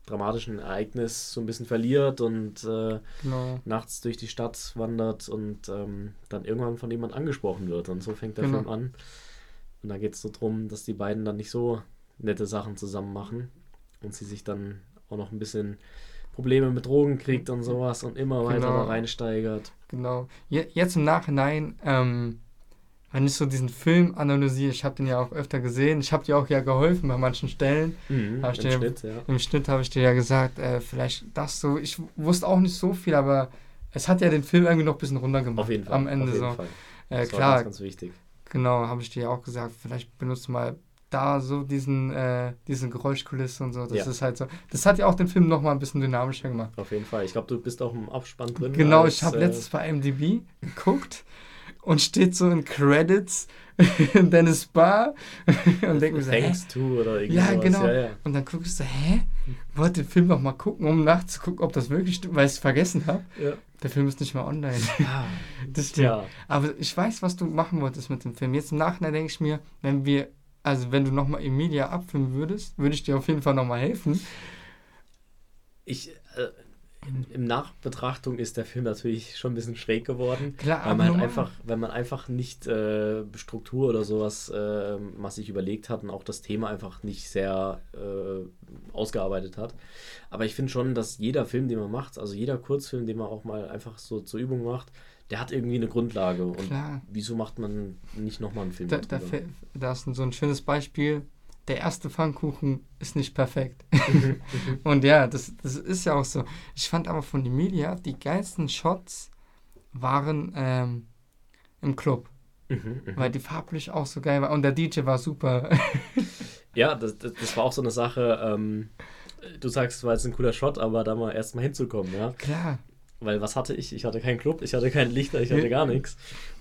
dramatischen Ereignis so ein bisschen verliert und äh, Genau. nachts durch die Stadt wandert und ähm, dann irgendwann von jemand angesprochen wird. Und so fängt der Genau. Film an. Und da geht es so drum, dass die beiden dann nicht so nette Sachen zusammen machen und sie sich dann auch noch ein bisschen Probleme mit Drogen kriegt und sowas und immer weiter Genau. da reinsteigert. Genau. Je, jetzt im Nachhinein, ähm, wenn ich so diesen Film analysiere, ich habe den ja auch öfter gesehen, ich habe dir auch ja geholfen bei manchen Stellen. Mhm, im dir- Schnitt, ja. Im Schnitt habe ich dir ja gesagt, äh, vielleicht das so. Ich wusste auch nicht so viel, aber es hat ja den Film irgendwie noch ein bisschen runtergemacht. Auf jeden Fall. Am Ende auf jeden so. Fall. Äh, Das war klar, ganz, ganz wichtig. genau, habe ich dir ja auch gesagt, vielleicht benutzt mal da so diesen, äh, diese Geräuschkulisse und so. Das Ja. ist halt so. Das hat ja auch den Film nochmal ein bisschen dynamischer gemacht. Auf jeden Fall. Ich glaube, du bist auch im Abspann drin. Genau, als, ich habe äh, letztens bei MDB geguckt und steht so in Credits Dennis Bar und denke mir so, hä? Thanks to oder irgendwie Ja, sowas. genau. Ja, ja. Und dann ich so, hä? Wollte den Film noch mal gucken, um nachzugucken, ob das wirklich weil ich es vergessen habe. Ja. Der Film ist nicht mehr online. Ah, Das stimmt. ja. Aber ich weiß, was du machen wolltest mit dem Film. Jetzt im Nachhinein denke ich mir, wenn wir, also wenn du noch mal Emilia abfilmen würdest, würde ich dir auf jeden Fall noch mal helfen. Ich, äh, in, im Nachbetrachtung ist der Film natürlich schon ein bisschen schräg geworden. Klar, Weil aber man, halt einfach, weil man einfach nicht äh, Struktur oder sowas äh, was sich überlegt hat und auch das Thema einfach nicht sehr äh, ausgearbeitet hat. Aber ich finde schon, dass jeder Film, den man macht, also jeder Kurzfilm, den man auch mal einfach so zur Übung macht, der hat irgendwie eine Grundlage. Und Klar. wieso macht man nicht nochmal einen Film Da, da, da ist so ein schönes Beispiel. Der erste Pfannkuchen ist nicht perfekt. Und ja, das, das ist ja auch so. Ich fand aber von Emilia, die geilsten Shots waren ähm, im Club, Mhm, mhm. weil die farblich auch so geil war. Und der DJ war super. Ja, das, das, das war auch so eine Sache. Ähm, du sagst, es war jetzt ein cooler Shot, aber da mal erstmal hinzukommen, ja. Klar. Weil was hatte ich? Ich hatte keinen Club, ich hatte keinen Lichter, ich hatte Ja. gar nichts.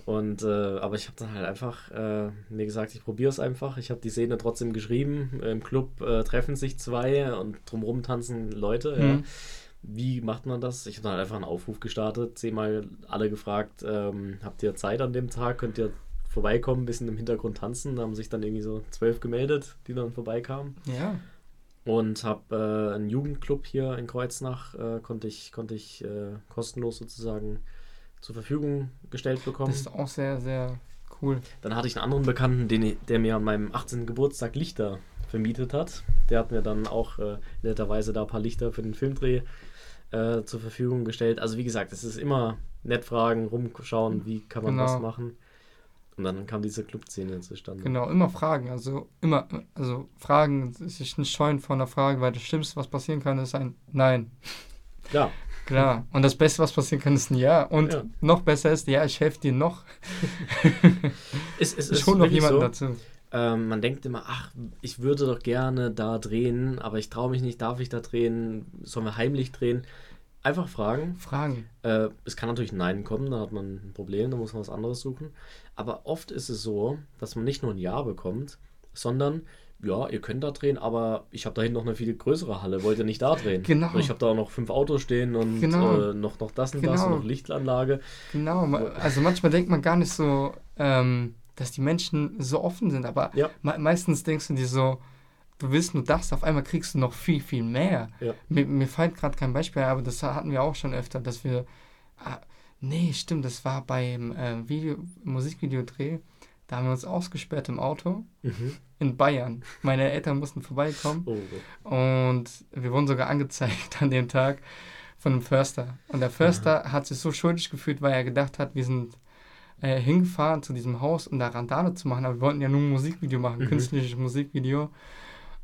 Und äh, aber ich habe dann halt einfach äh, mir gesagt, ich probiere es einfach. Ich habe die Szene trotzdem geschrieben. Im Club äh, treffen sich zwei und drumherum tanzen Leute. Ja. Mhm. Wie macht man das? Ich habe dann halt einfach einen Aufruf gestartet, zehnmal alle gefragt, ähm, habt ihr Zeit an dem Tag? Könnt ihr vorbeikommen, ein bisschen im Hintergrund tanzen? Da haben sich dann irgendwie so zwölf gemeldet, die dann vorbeikamen. Ja. Und habe äh, einen Jugendclub hier in Kreuznach, äh, konnte ich, konnte ich äh, kostenlos sozusagen zur Verfügung gestellt bekommen. Das ist auch sehr, sehr cool. Dann hatte ich einen anderen Bekannten, den, der mir an meinem 18. Geburtstag Lichter vermietet hat. Der hat mir dann auch äh, netterweise da ein paar Lichter für den Filmdreh äh, zur Verfügung gestellt. Also wie gesagt, es ist immer nett fragen, rumschauen, wie kann man Genau. was machen. Und dann kam diese Clubszene zustande. Genau, immer fragen. Also immer, also fragen, sich nicht scheuen vor einer Frage, weil das Schlimmste, was passieren kann, ist ein Nein. Ja, Klar. Und das Beste, was passieren kann, ist ein Ja. Und Ja. noch besser ist, ja, ich helfe dir noch. es, es Ich ist hole noch jemanden so. dazu. Ähm, man denkt immer, ach, ich würde doch gerne da drehen, aber ich traue mich nicht, darf ich da drehen? Sollen wir heimlich drehen? Einfach fragen. Fragen. Äh, es kann natürlich ein Nein kommen, da hat man ein Problem, da muss man was anderes suchen. Aber oft ist es so, dass man nicht nur ein Ja bekommt, sondern, ja, ihr könnt da drehen, aber ich habe da hinten noch eine viel größere Halle, wollt ihr nicht da drehen? Genau. Und ich habe da auch noch fünf Autos stehen und Genau. äh, noch, noch das und das und Genau. noch Lichtanlage. Genau. Also manchmal denkt man gar nicht so, ähm, dass die Menschen so offen sind, aber Ja. me meistens denkst du dir so, du willst nur das, auf einmal kriegst du noch viel, viel mehr. Ja. Mir, mir fällt gerade kein Beispiel, aber das hatten wir auch schon öfter, dass wir. Ah, nee, stimmt, das war beim äh, Video, Musikvideodreh. Da haben wir uns ausgesperrt im Auto Mhm. in Bayern. Meine Eltern mussten vorbeikommen Oh, und wir wurden sogar angezeigt an dem Tag von einem Förster. Und der Förster hat sich so schuldig gefühlt, weil er gedacht hat, wir sind äh, hingefahren zu diesem Haus, um da Randale zu machen. Aber wir wollten ja nur ein Musikvideo machen, Mhm. künstliches Musikvideo.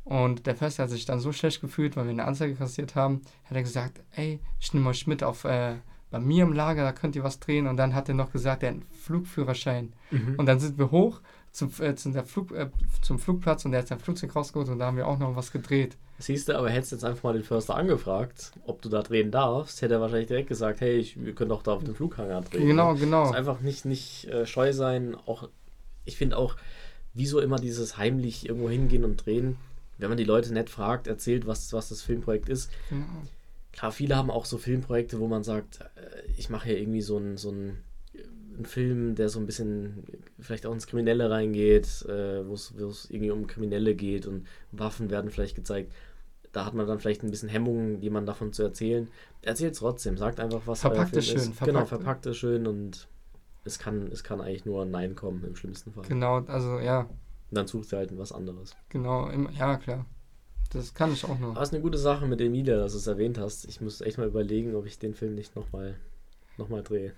Und der Förster hat sich dann so schlecht gefühlt, weil wir eine Anzeige kassiert haben, hat er gesagt, ey, ich nehme euch mit auf äh, bei mir im Lager, da könnt ihr was drehen. Und dann hat er noch gesagt, er hat einen Flugführerschein. Mhm. Und dann sind wir hoch zum, äh, zum, der Flug, äh, zum Flugplatz und der hat sein Flugzeug rausgeholt und da haben wir auch noch was gedreht. Siehst du, aber hättest jetzt einfach mal den Förster angefragt, ob du da drehen darfst, hätte er wahrscheinlich direkt gesagt, hey, ich, wir können doch da auf dem Flughanger drehen. Genau, genau. Also einfach nicht, nicht äh, scheu sein. Auch, ich finde auch, wieso immer dieses heimlich irgendwo hingehen und drehen, wenn man die Leute nett fragt, erzählt, was, was das Filmprojekt ist. genau. Klar, viele haben auch so Filmprojekte, wo man sagt, äh, ich mache hier irgendwie so einen so einen- einen Film, der so ein bisschen vielleicht auch ins Kriminelle reingeht, äh, wo es irgendwie um Kriminelle geht und Waffen werden vielleicht gezeigt. Da hat man dann vielleicht ein bisschen Hemmungen, jemand davon zu erzählen. Erzählt es trotzdem, sagt einfach, was Verpackt euer Film schön, ist. Genau, verpackt- verpackt es schön und es kann, es kann eigentlich nur ein Nein kommen im schlimmsten Fall. Genau, also ja, Und dann sucht sie halt was anderes. genau, im, ja klar. Das kann ich auch noch. Aber ist eine gute Sache mit Emilia, dass du es erwähnt hast. Ich muss echt mal überlegen, ob ich den Film nicht nochmal noch mal drehe.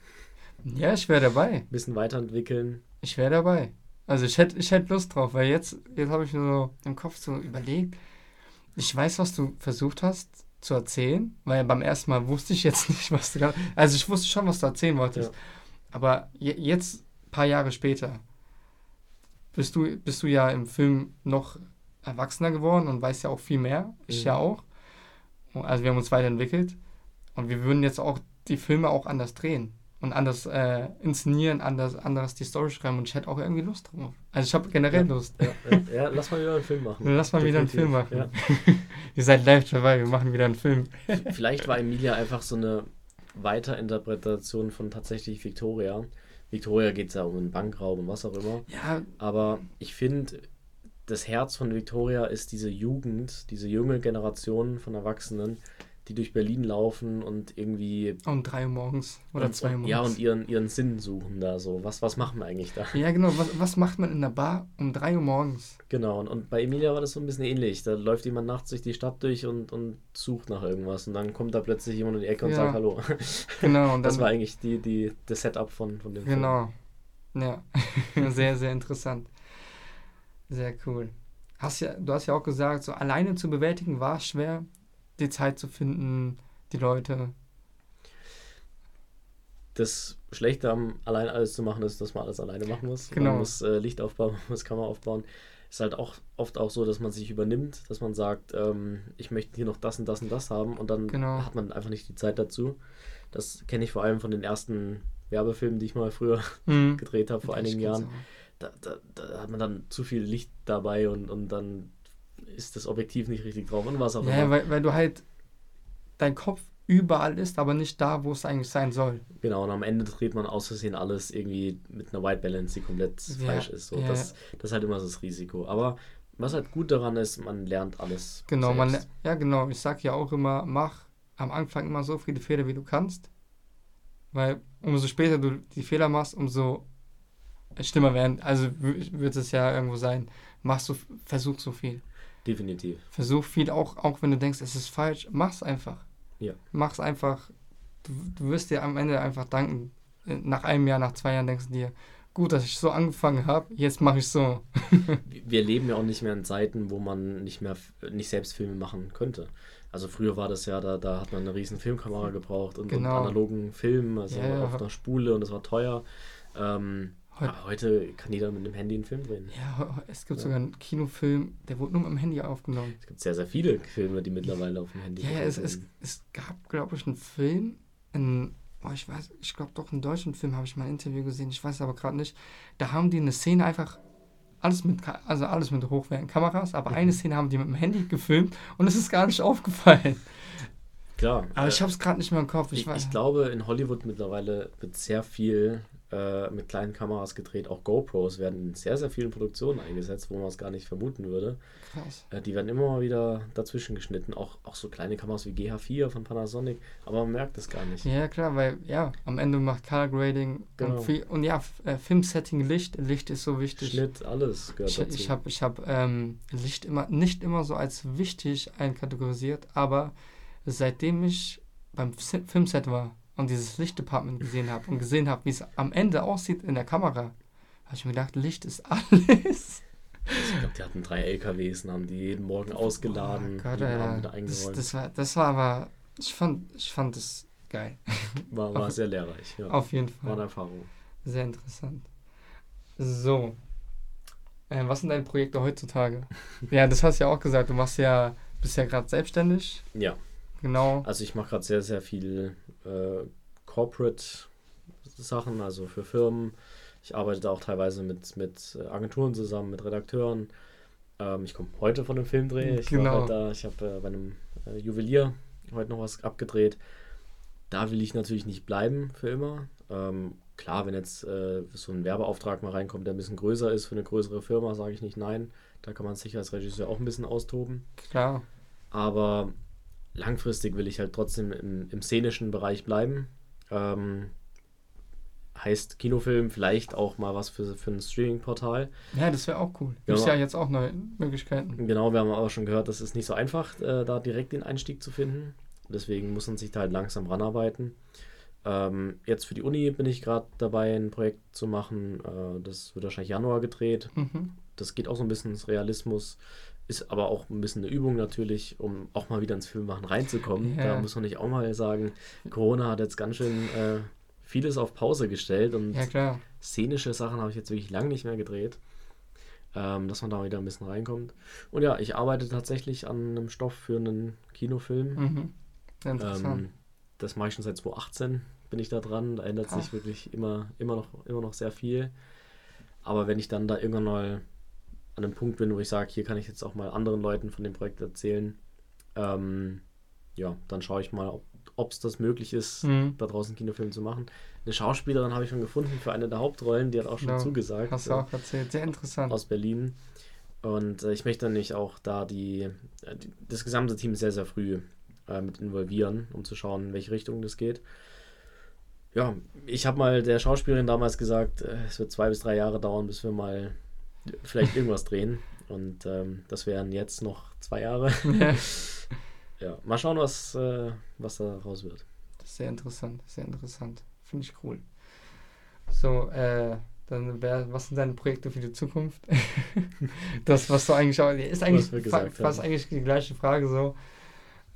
Ja, ich wäre dabei. Ein bisschen weiterentwickeln. Ich wäre dabei. Also ich hätte ich hätt Lust drauf, weil jetzt, jetzt habe ich mir so im Kopf so überlegt, ich weiß, was du versucht hast zu erzählen, weil beim ersten Mal wusste ich jetzt nicht, was du gerade. Also ich wusste schon, was du erzählen wolltest. Ja. Aber je, jetzt, ein paar Jahre später, bist du, bist du ja im Film noch erwachsener geworden und weißt ja auch viel mehr. Ich Mhm. ja auch. Also wir haben uns weiterentwickelt. Und wir würden jetzt auch die Filme auch anders drehen und anders äh, inszenieren, anders, anders die Story schreiben. Und ich hätte auch irgendwie Lust drauf. Also ich habe generell Ja. Lust. Ja, ja, ja, lass mal wieder einen Film machen. Lass mal wieder einen Film machen. Ihr seid live dabei, wir machen wieder einen Film. Vielleicht war Emilia einfach so eine Weiterinterpretation von tatsächlich Victoria. Victoria geht es ja um einen Bankraub und was auch immer. Ja, Aber ich finde, das Herz von Victoria ist diese Jugend, diese junge Generation von Erwachsenen, die durch Berlin laufen und irgendwie. um drei Uhr morgens oder und, zwei Uhr morgens. Ja, und ihren, ihren Sinn suchen da so. Was, was machen wir eigentlich da? Ja, genau. Was, was macht man in der Bar um 3 Uhr morgens? Genau, und, und bei Emilia war das so ein bisschen ähnlich. Da läuft jemand nachts durch die Stadt durch und, und sucht nach irgendwas. Und dann kommt da plötzlich jemand um die Ecke und Ja. sagt Hallo. Genau. Und Das war eigentlich die, die, das Setup von, von dem Film. Genau. Ja. sehr, sehr interessant. Sehr cool. Hast ja, du hast ja auch gesagt, so alleine zu bewältigen war es schwer, die Zeit zu finden, die Leute. Das Schlechte am allein alles zu machen ist, dass man alles alleine machen muss. Genau. Man muss äh, Licht aufbauen, man muss Kamera aufbauen. Ist halt auch oft auch so, dass man sich übernimmt, dass man sagt, ähm, ich möchte hier noch das und das und das haben und dann Genau. hat man einfach nicht die Zeit dazu. Das kenne ich vor allem von den ersten Werbefilmen, die ich mal früher Mhm. gedreht habe, vor einigen Jahren. Da, da, da hat man dann zu viel Licht dabei und, und dann ist das Objektiv nicht richtig drauf und was auch. Ja, immer. weil, weil du halt dein Kopf überall ist, aber nicht da, wo es eigentlich sein soll. Genau, und am Ende dreht man aus Versehen alles irgendwie mit einer White Balance, die komplett Ja, falsch ist. So, ja. das, das ist halt immer so das Risiko. Aber was halt gut daran ist, man lernt alles. Genau, man, ja genau, ich sag ja auch immer, mach am Anfang immer so viele Fehler, wie du kannst. Weil umso später du die Fehler machst, umso schlimmer werden. Also wird es ja irgendwo sein. Mach so, versuch so viel. Definitiv. Versuch viel, auch, auch wenn du denkst, es ist falsch, mach's einfach. Ja. Mach's einfach. Du, du wirst dir am Ende einfach danken. Nach einem Jahr, nach zwei Jahren denkst du dir, gut, dass ich so angefangen habe, jetzt mache ich so. Wir leben ja auch nicht mehr in Zeiten, wo man nicht mehr nicht selbst Filme machen könnte. Also früher war das ja, da, da hat man eine riesen Filmkamera gebraucht und, Genau. und analogen Film, also Ja, ja. auf einer Spule und das war teuer. Ähm, Heut- aber heute kann jeder mit dem Handy einen Film drehen. Ja, es gibt Ja. sogar einen Kinofilm, der wurde nur mit dem Handy aufgenommen. Es gibt sehr, sehr viele Filme, die mittlerweile auf dem Handy Ja, es, es, es gab, glaube ich, einen Film, in, oh, ich weiß, ich glaube doch einen deutschen Film habe ich mal ein Interview gesehen, ich weiß aber gerade nicht. Da haben die eine Szene einfach alles mit, also alles mit hochwertigen Kameras, aber Mhm. eine Szene haben die mit dem Handy gefilmt und es ist gar nicht aufgefallen. Klar. Aber äh, ich habe es gerade nicht mehr im Kopf. Ich, Ich, ich glaube, in Hollywood mittlerweile wird sehr viel äh, mit kleinen Kameras gedreht. Auch GoPros werden in sehr, sehr vielen Produktionen eingesetzt, wo man es gar nicht vermuten würde. Krass. Äh, die werden immer mal wieder dazwischen geschnitten. Auch, auch so kleine Kameras wie GH4 von Panasonic. Aber man merkt es gar nicht. Ja, klar, weil ja, am Ende macht Color Grading Genau. und, viel, und ja, äh, Filmsetting, Licht. Licht ist so wichtig. Schnitt, alles gehört Ich, dazu. ich habe ich hab, ähm, Licht immer nicht immer so als wichtig einkategorisiert, aber seitdem ich beim Filmset war und dieses Lichtdepartment gesehen habe und gesehen habe, wie es am Ende aussieht in der Kamera, habe ich mir gedacht, Licht ist alles. Ich glaube, die hatten drei LKWs und haben die jeden Morgen ausgeladen, Oh Gott, wieder das, das, war, das war aber, ich fand, ich fand das geil. war, war sehr lehrreich. Ja. Auf jeden War eine Fall. Erfahrung. Sehr interessant. So. Äh, was sind deine Projekte heutzutage? ja, das hast du ja auch gesagt. Du machst ja, bist ja gerade selbstständig. Ja, Genau. also ich mache gerade sehr, sehr viel äh, Corporate-Sachen, also für Firmen. Ich arbeite da auch teilweise mit, mit äh, Agenturen zusammen, mit Redakteuren. Ähm, ich komme heute von einem Filmdreh. Ich war Genau. heute da, ich habe äh, bei einem äh, Juwelier heute noch was abgedreht. Da will ich natürlich nicht bleiben für immer. Ähm, klar, wenn jetzt äh, so ein Werbeauftrag mal reinkommt, der ein bisschen größer ist für eine größere Firma, sage ich nicht nein. Da kann man sich als Regisseur auch ein bisschen austoben. Klar. Aber langfristig will ich halt trotzdem im, im szenischen Bereich bleiben. Ähm, heißt Kinofilm, vielleicht auch mal was für, für ein Streaming-Portal. Ja, das wäre auch cool. Ja. Gibt ja jetzt auch neue Möglichkeiten. Genau, wir haben aber schon gehört, das ist nicht so einfach, äh, da direkt den Einstieg zu finden. Deswegen muss man sich da halt langsam ranarbeiten. Ähm, jetzt für die Uni bin ich gerade dabei, ein Projekt zu machen. Äh, das wird wahrscheinlich Januar gedreht. Mhm. Das geht auch so ein bisschen ins Realismus, ist aber auch ein bisschen eine Übung natürlich, um auch mal wieder ins Filmmachen reinzukommen. Ja. Da muss man nicht auch mal sagen, Corona hat jetzt ganz schön äh, vieles auf Pause gestellt und Ja, szenische Sachen habe ich jetzt wirklich lange nicht mehr gedreht, ähm, dass man da wieder ein bisschen reinkommt. Und ja, ich arbeite tatsächlich an einem Stoff für einen Kinofilm. Mhm. Interessant. Ähm, das mache ich schon seit 2018, bin ich da dran. Da ändert sich Ach. wirklich immer, immer, noch, immer noch sehr viel. Aber wenn ich dann da irgendwann mal an einem Punkt bin, wo ich sage, hier kann ich jetzt auch mal anderen Leuten von dem Projekt erzählen, ähm, ja, dann schaue ich mal, ob es das möglich ist, Mhm. da draußen Kinofilm zu machen. Eine Schauspielerin habe ich schon gefunden für eine der Hauptrollen, die hat auch schon Genau. zugesagt. Hast du auch erzählt. Sehr interessant. aus Berlin. Und äh, ich möchte dann nämlich auch da die, äh, die, das gesamte Team sehr, sehr früh äh, mit involvieren, um zu schauen, in welche Richtung das geht. Ja, ich habe mal der Schauspielerin damals gesagt, äh, es wird zwei bis drei Jahre dauern, bis wir mal vielleicht irgendwas drehen. Und ähm, das wären jetzt noch zwei Jahre. ja. Ja, mal schauen, was, äh, was da raus wird. Das ist sehr interessant. Sehr interessant. Finde ich cool. So, äh, dann wär, was sind deine Projekte für die Zukunft? das, was du eigentlich auch, ist eigentlich gesagt fast haben. eigentlich die gleiche Frage so.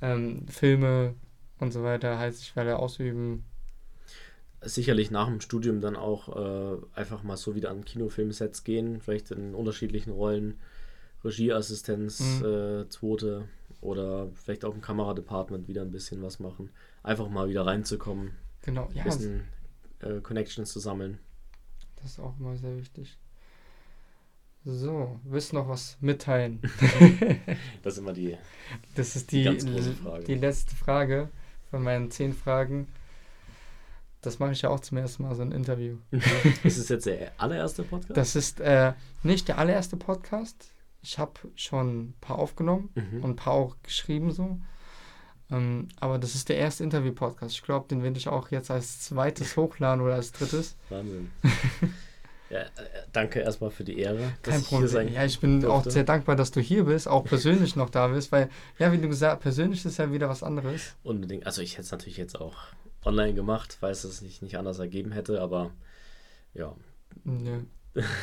Ähm, Filme und so weiter, heißt ich werde ausüben. Sicherlich nach dem Studium dann auch äh, einfach mal so wieder an Kinofilmsets gehen, vielleicht in unterschiedlichen Rollen, Regieassistenz, Mhm. äh, zweite oder vielleicht auch im Kameradepartment wieder ein bisschen was machen. Einfach mal wieder reinzukommen, Genau, ja, ein bisschen äh, Connections zu sammeln. das ist auch immer sehr wichtig. So, willst du noch was mitteilen? Das ist immer die. Das ist Die die, letzte Frage von meinen zehn Fragen. Das mache ich ja auch zum ersten Mal, so ein Interview. ist es jetzt der allererste Podcast? Das ist äh, nicht der allererste Podcast. Ich habe schon ein paar aufgenommen Mhm. und ein paar auch geschrieben so. Ähm, aber das ist der erste Interview-Podcast. Ich glaube, den werde ich auch jetzt als zweites hochladen oder als drittes. Wahnsinn. ja, äh, danke erstmal für die Ehre. Kein Problem. Ja, ich bin auch durfte. sehr dankbar, dass du hier bist, auch persönlich noch da bist, weil, ja, wie du gesagt persönlich ist ja wieder was anderes. Unbedingt. Also ich hätte es natürlich jetzt auch online gemacht, weil es sich nicht anders ergeben hätte, aber ja, Nö.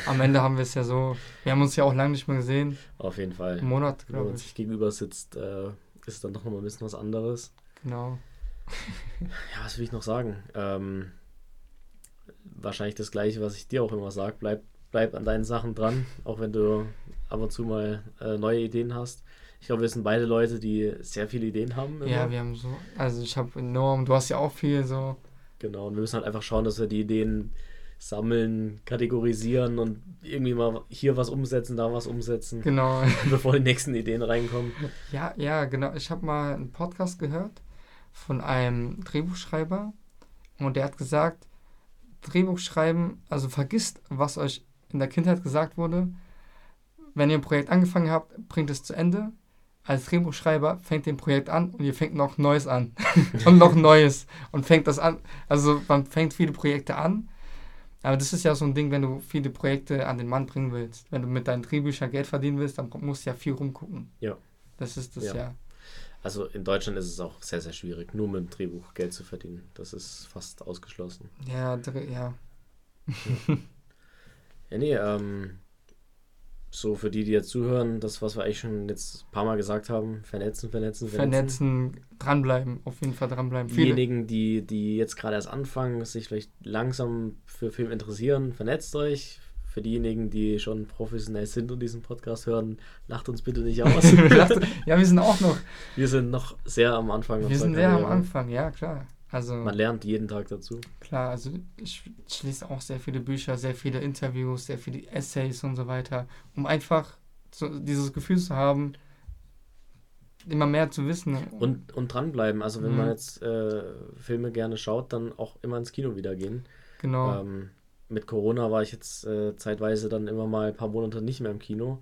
Am Ende haben wir es ja so, wir haben uns ja auch lange nicht mehr gesehen. auf jeden Fall. Einen Monat, Wenn man glaube ich. sich gegenüber sitzt, äh, ist es dann doch nochmal ein bisschen was anderes. Genau. Ja, was will ich noch sagen? Ähm, wahrscheinlich das gleiche, was ich dir auch immer sage. Bleib, bleib an deinen Sachen dran, auch wenn du ab und zu mal äh, neue Ideen hast. Ich glaube, wir sind beide Leute, die sehr viele Ideen haben. Immer. Ja, wir haben so, also ich habe enorm, du hast ja auch viel so, Genau, und wir müssen halt einfach schauen, dass wir die Ideen sammeln, kategorisieren und irgendwie mal hier was umsetzen, da was umsetzen, genau. bevor die nächsten Ideen reinkommen. Ja, ja, genau. Ich habe mal einen Podcast gehört von einem Drehbuchschreiber und der hat gesagt, Drehbuch schreiben, also vergisst, was euch in der Kindheit gesagt wurde. Wenn ihr ein Projekt angefangen habt, bringt es zu Ende. Als Drehbuchschreiber fängt ihr ein Projekt an und ihr fängt noch Neues an. und noch Neues. Und fängt das an. Also man fängt viele Projekte an. Aber das ist ja so ein Ding, wenn du viele Projekte an den Mann bringen willst. Wenn du mit deinen Drehbüchern Geld verdienen willst, dann musst du ja viel rumgucken. Ja. Das ist das Ja. ja. Also in Deutschland ist es auch sehr, sehr schwierig, nur mit dem Drehbuch Geld zu verdienen. Das ist fast ausgeschlossen. Ja, Dreh- ja. Ja, nee, ähm, so für die, die jetzt zuhören, das, was wir eigentlich schon jetzt ein paar Mal gesagt haben, vernetzen, vernetzen, vernetzen. Vernetzen, dranbleiben, auf jeden Fall dranbleiben. Diejenigen, die, die jetzt gerade erst anfangen, sich vielleicht langsam für Film interessieren, vernetzt euch. Für diejenigen, die schon professionell sind und diesen Podcast hören, lacht uns bitte nicht aus. ja, wir sind auch noch, wir sind noch sehr am Anfang. wir sind sehr am. Anfang, ja klar. Also Man lernt jeden Tag dazu. klar, also ich, ich lese auch sehr viele Bücher, sehr viele Interviews, sehr viele Essays und so weiter, um einfach so dieses Gefühl zu haben, immer mehr zu wissen. Und, und dranbleiben. Also wenn Mhm. man jetzt äh, Filme gerne schaut, dann auch immer ins Kino wieder gehen. genau. Ähm, mit Corona war ich jetzt äh, zeitweise dann immer mal ein paar Monate nicht mehr im Kino.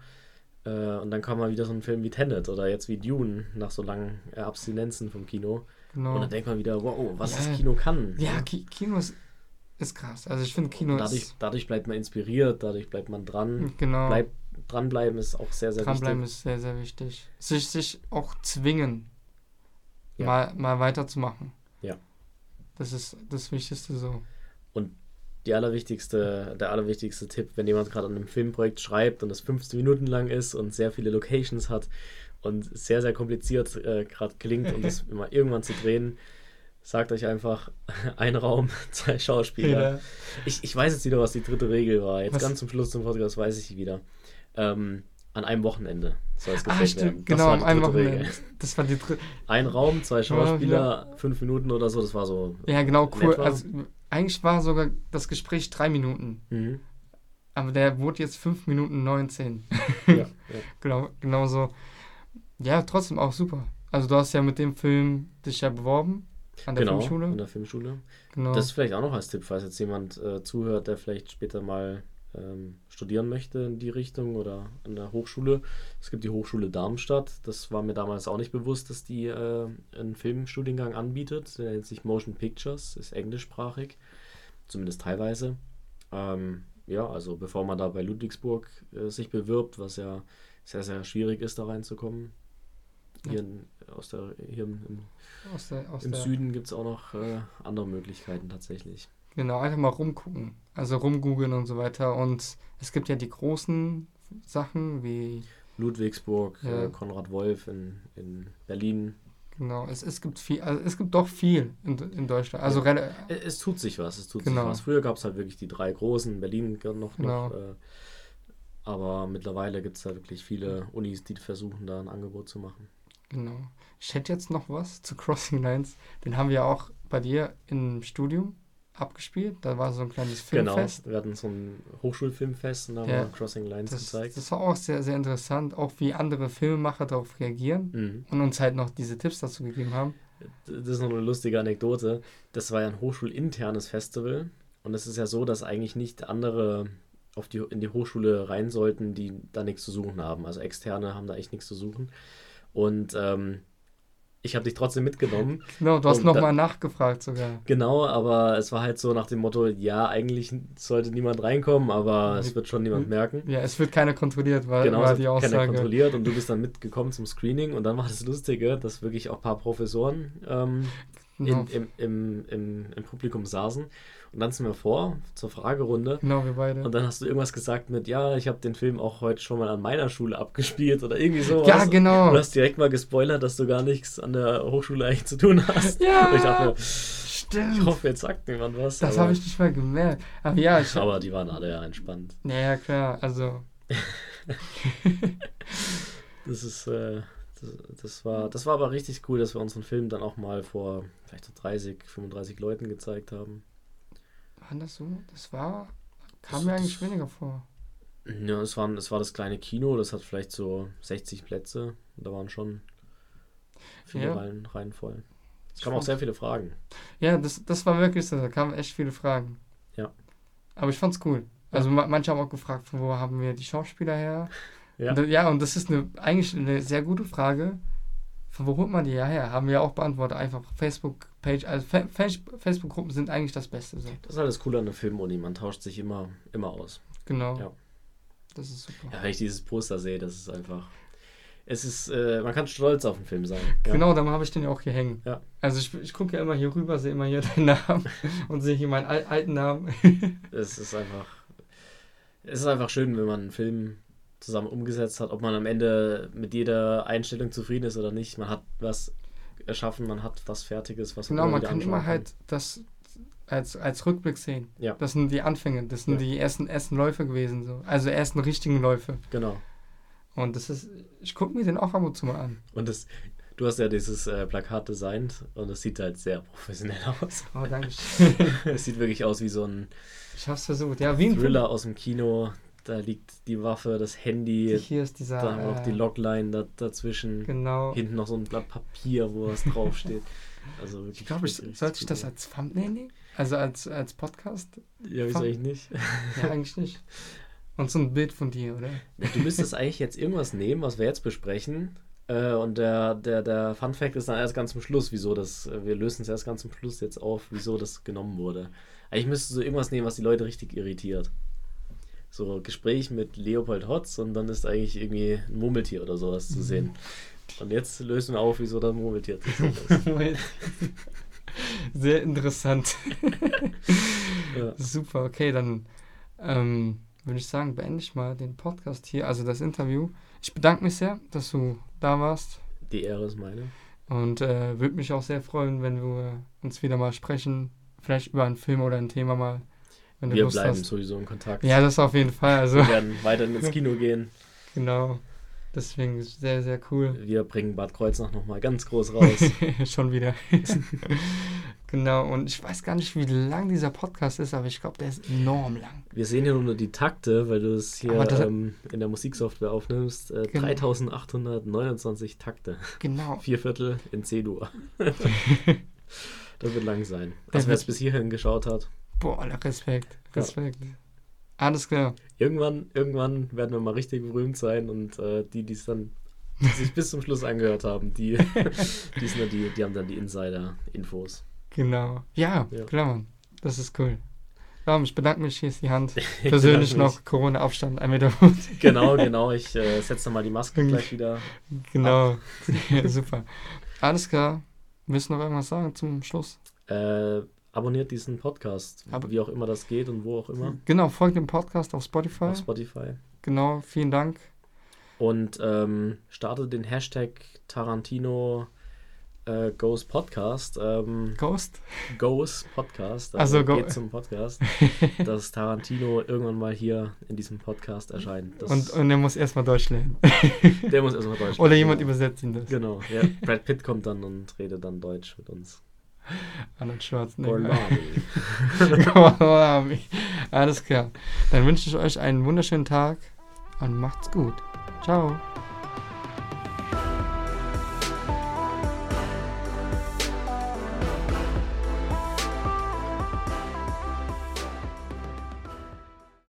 Äh, und dann kam mal wieder so ein Film wie Tenet oder jetzt wie Dune nach so langen äh, Abstinenzen vom Kino. Genau. Und dann denkt man wieder, wow, was Ja. das Kino kann. ja, Ki Kino ist, ist krass. Also ich finde Kino Und dadurch, ist dadurch bleibt man inspiriert, dadurch bleibt man dran. genau. Bleib, dranbleiben ist auch sehr, sehr Dranbleiben wichtig. ist sehr, sehr wichtig. Sich, sich auch zwingen, Ja. mal, mal weiterzumachen. Ja. Das ist das Wichtigste so. Die allerwichtigste, der allerwichtigste Tipp, wenn jemand gerade an einem Filmprojekt schreibt und das 15 Minuten lang ist und sehr viele Locations hat und sehr, sehr kompliziert äh, gerade klingt und das immer irgendwann zu drehen, sagt euch einfach ein Raum, zwei Schauspieler. Ich, ich weiß jetzt wieder, was die dritte Regel war. Jetzt Was? ganz zum Schluss zum Podcast weiß ich wieder. Ähm, an einem Wochenende soll es Ah, gedreht stimmt, werden. Das genau, war am die einen dritte Wochenende. Regel. Das war die dritte. Ein Raum, zwei Schauspieler, fünf Minuten oder so, das war so. Ja, genau, cool. Also, eigentlich war sogar das Gespräch drei Minuten. Mhm. Aber der wurde jetzt fünf Minuten 19. Ja, ja. genau, genau so. Ja, trotzdem auch super. Also du hast ja mit dem Film dich ja beworben an der Genau, Filmschule. in der Filmschule. Genau. Das ist vielleicht auch noch als Tipp, falls jetzt jemand äh, zuhört, der vielleicht später mal ähm, studieren möchte in die Richtung oder an der Hochschule. Es gibt die Hochschule Darmstadt. Das war mir damals auch nicht bewusst, dass die äh, einen Filmstudiengang anbietet. Der nennt sich Motion Pictures, ist englischsprachig, zumindest teilweise. Ähm, ja, also bevor man da bei Ludwigsburg äh, sich bewirbt, was ja sehr, sehr schwierig ist, da reinzukommen. Hier, in, aus der, hier im, aus der, aus im der, Süden gibt es auch noch äh, andere Möglichkeiten tatsächlich. Genau, einfach mal rumgucken. Also rumgoogeln und so weiter. Und es gibt ja die großen Sachen wie, Ludwigsburg, äh, Konrad Wolf in, in Berlin. genau, es, es gibt viel, also es gibt doch viel in, in Deutschland. Also Ja. Es, es tut sich was, es tut Genau. sich was. Früher gab es halt wirklich die drei großen, in Berlin noch. Genau. noch äh, aber mittlerweile gibt es da wirklich viele Unis, die versuchen, da ein Angebot zu machen. Genau. Ich hätte jetzt noch was zu Crossing Lines. Den haben wir auch bei dir im Studium abgespielt. Da war so ein kleines Filmfest. Genau, wir hatten so ein Hochschulfilmfest und da Ja. haben wir Crossing Lines Das, gezeigt. das war auch sehr, sehr interessant, auch wie andere Filmemacher darauf reagieren Mhm. und uns halt noch diese Tipps dazu gegeben haben. Das ist noch eine lustige Anekdote. Das war ja ein hochschulinternes Festival. Und es ist ja so, dass eigentlich nicht andere auf die, in die Hochschule rein sollten, die da nichts zu suchen haben. Also Externe haben da echt nichts zu suchen. Und ähm, ich habe dich trotzdem mitgenommen. Genau, du hast nochmal nachgefragt sogar. Genau, aber es war halt so nach dem Motto, ja, eigentlich sollte niemand reinkommen, aber es wird schon niemand merken. Ja, es wird keiner kontrolliert, war, Genau, war es die hat keiner Aussage. kontrolliert und du bist dann mitgekommen zum Screening und dann war das Lustige, dass wirklich auch ein paar Professoren ähm, Genau, in, im, im, im, im Publikum saßen. Und dann sind wir vor zur Fragerunde. genau, wir beide. Und dann hast du irgendwas gesagt mit, ja, ich habe den Film auch heute schon mal an meiner Schule abgespielt oder irgendwie sowas. ja, genau. Du hast direkt mal gespoilert, dass du gar nichts an der Hochschule eigentlich zu tun hast. Ja, Und ich dachte stimmt. ich hoffe, jetzt sagt niemand was. das habe ich nicht mal gemerkt. Aber ja, ich, Aber die waren alle ja entspannt. ja, ja, klar, also, Das ist, äh, das, war, das war aber richtig cool, dass wir unseren Film dann auch mal vor vielleicht so 30, 35 Leuten gezeigt haben. war das so? Das war, kam Das- mir eigentlich das- weniger vor. Ja, es war, es war das kleine Kino, das hat vielleicht so 60 Plätze. Und da waren schon viele Ja. Reihen, Reihen voll. Es kamen auch sehr viele Fragen. Ja, das, das war wirklich so, da kamen echt viele Fragen. Ja. Aber ich fand's cool. Also ma- manche haben auch gefragt, von wo haben wir die Schauspieler her? Ja. Und, ja, und das ist eine, eigentlich eine sehr gute Frage. Von wo holt man die ja her? Haben wir auch beantwortet. Einfach Facebook-Page. Also Fa Fa Facebook-Gruppen sind eigentlich das Beste. So. Das ist das Coole an der Filmuni. Man tauscht sich immer, immer aus. Genau. Ja. Das ist super. Ja, wenn ich dieses Poster sehe, das ist einfach. Es ist, äh, man kann stolz auf den Film sein. Ja. Genau, dann habe ich den ja auch hier hängen. Ja. Also ich, ich gucke ja immer hier rüber, sehe immer hier deinen Namen und sehe hier meinen al alten Namen. Es ist einfach. Es ist einfach schön, wenn man einen Film zusammen umgesetzt hat, ob man am Ende mit jeder Einstellung zufrieden ist oder nicht. Man hat was erschaffen, man hat was Fertiges, was Genau, man wieder kann anschauen immer halt das als, als Rückblick sehen. Ja. Das sind die Anfänge, das sind Ja. die ersten, ersten Läufe gewesen. So. Also ersten richtigen Läufe. Genau. Und das ist, ich gucke mir den auch ab und zu mal an. Und das, du hast ja dieses äh, Plakat designt und es sieht halt sehr professionell aus. Oh, danke schön. es sieht wirklich aus wie so ein Ich hab's versucht. Ja, wie ein Thriller aus dem Kino. Da liegt die Waffe, das Handy, Hier ist dieser. da haben wir noch die äh, Logline da, dazwischen. Genau. Hinten noch so ein Blatt Papier, wo was draufsteht. Also wirklich. Ich glaube, ich, sollte ich das als Thumbnail nehmen? Also als, als Podcast? Ja, wieso eigentlich nicht? Ja, eigentlich nicht. Und so ein Bild von dir, oder? Du müsstest eigentlich jetzt irgendwas nehmen, was wir jetzt besprechen. Äh, und der, der, der Fun Fact ist dann erst ganz zum Schluss, wieso das, wir lösen es erst ganz zum Schluss jetzt auf, wieso das genommen wurde. Eigentlich müsstest du irgendwas nehmen, was die Leute richtig irritiert. So Gespräch mit Leopold Hotz und dann ist eigentlich irgendwie ein Murmeltier oder sowas zu sehen. Und jetzt lösen wir auf, wieso das Murmeltier zu sehen ist. Sehr interessant. Ja. Super, okay, dann ähm, würde ich sagen, beende ich mal den Podcast hier, also das Interview. Ich bedanke mich sehr, dass du da warst Die Ehre ist meine. und äh, würde mich auch sehr freuen, wenn wir uns wieder mal sprechen, vielleicht über einen Film oder ein Thema mal, wenn du Wir Lust bleiben hast. sowieso in Kontakt. Ja, das auf jeden Fall, also Wir werden weiterhin ins Kino gehen. genau. Deswegen ist sehr, sehr cool. Wir bringen Bad Kreuznach nochmal ganz groß raus. Schon wieder. genau, und ich weiß gar nicht, wie lang dieser Podcast ist, aber ich glaube, der ist enorm lang. Wir sehen hier nur die Takte, weil du es hier ähm, in der Musiksoftware aufnimmst. Äh, Genau. 3829 Takte. Genau. Vier Viertel in C-Dur. das wird lang sein. Also wer es bis hierhin geschaut hat. Boah, Respekt. Ja. Respekt. Alles klar. Irgendwann, irgendwann werden wir mal richtig berühmt sein und äh, die, die es dann die sich bis zum Schluss angehört haben, die, die, sind die, die haben dann die Insider-Infos. Genau. Ja, Ja. klar. Das ist cool. Ja, ich bedanke mich, hier ist die Hand. Persönlich noch Corona-Abstand, ein Meter. Genau, genau. Ich äh, setze dann mal die Maske Irgendwie- gleich wieder. Genau. Super. Alles klar. Du noch irgendwas sagen zum Schluss? Äh, abonniert diesen Podcast, Aber- wie auch immer das geht und wo auch immer. Genau, folgt dem Podcast auf Spotify. Auf Spotify. Genau, vielen Dank. Und ähm, startet den Hashtag Tarantino äh, Goes Podcast. Ähm, Ghost. Goes Podcast. Ach so, go- geht zum Podcast. dass Tarantino irgendwann mal hier in diesem Podcast erscheint. Das, Und, und er muss erstmal Deutsch lernen. der muss erstmal Deutsch Oder lernen, jemand genau. übersetzt ihm das. Genau, ja. Brad Pitt kommt dann und redet dann Deutsch mit uns. Arnold Schwarzenegger. Gorlami. Alles klar. Dann wünsche ich euch einen wunderschönen Tag und macht's gut. Ciao.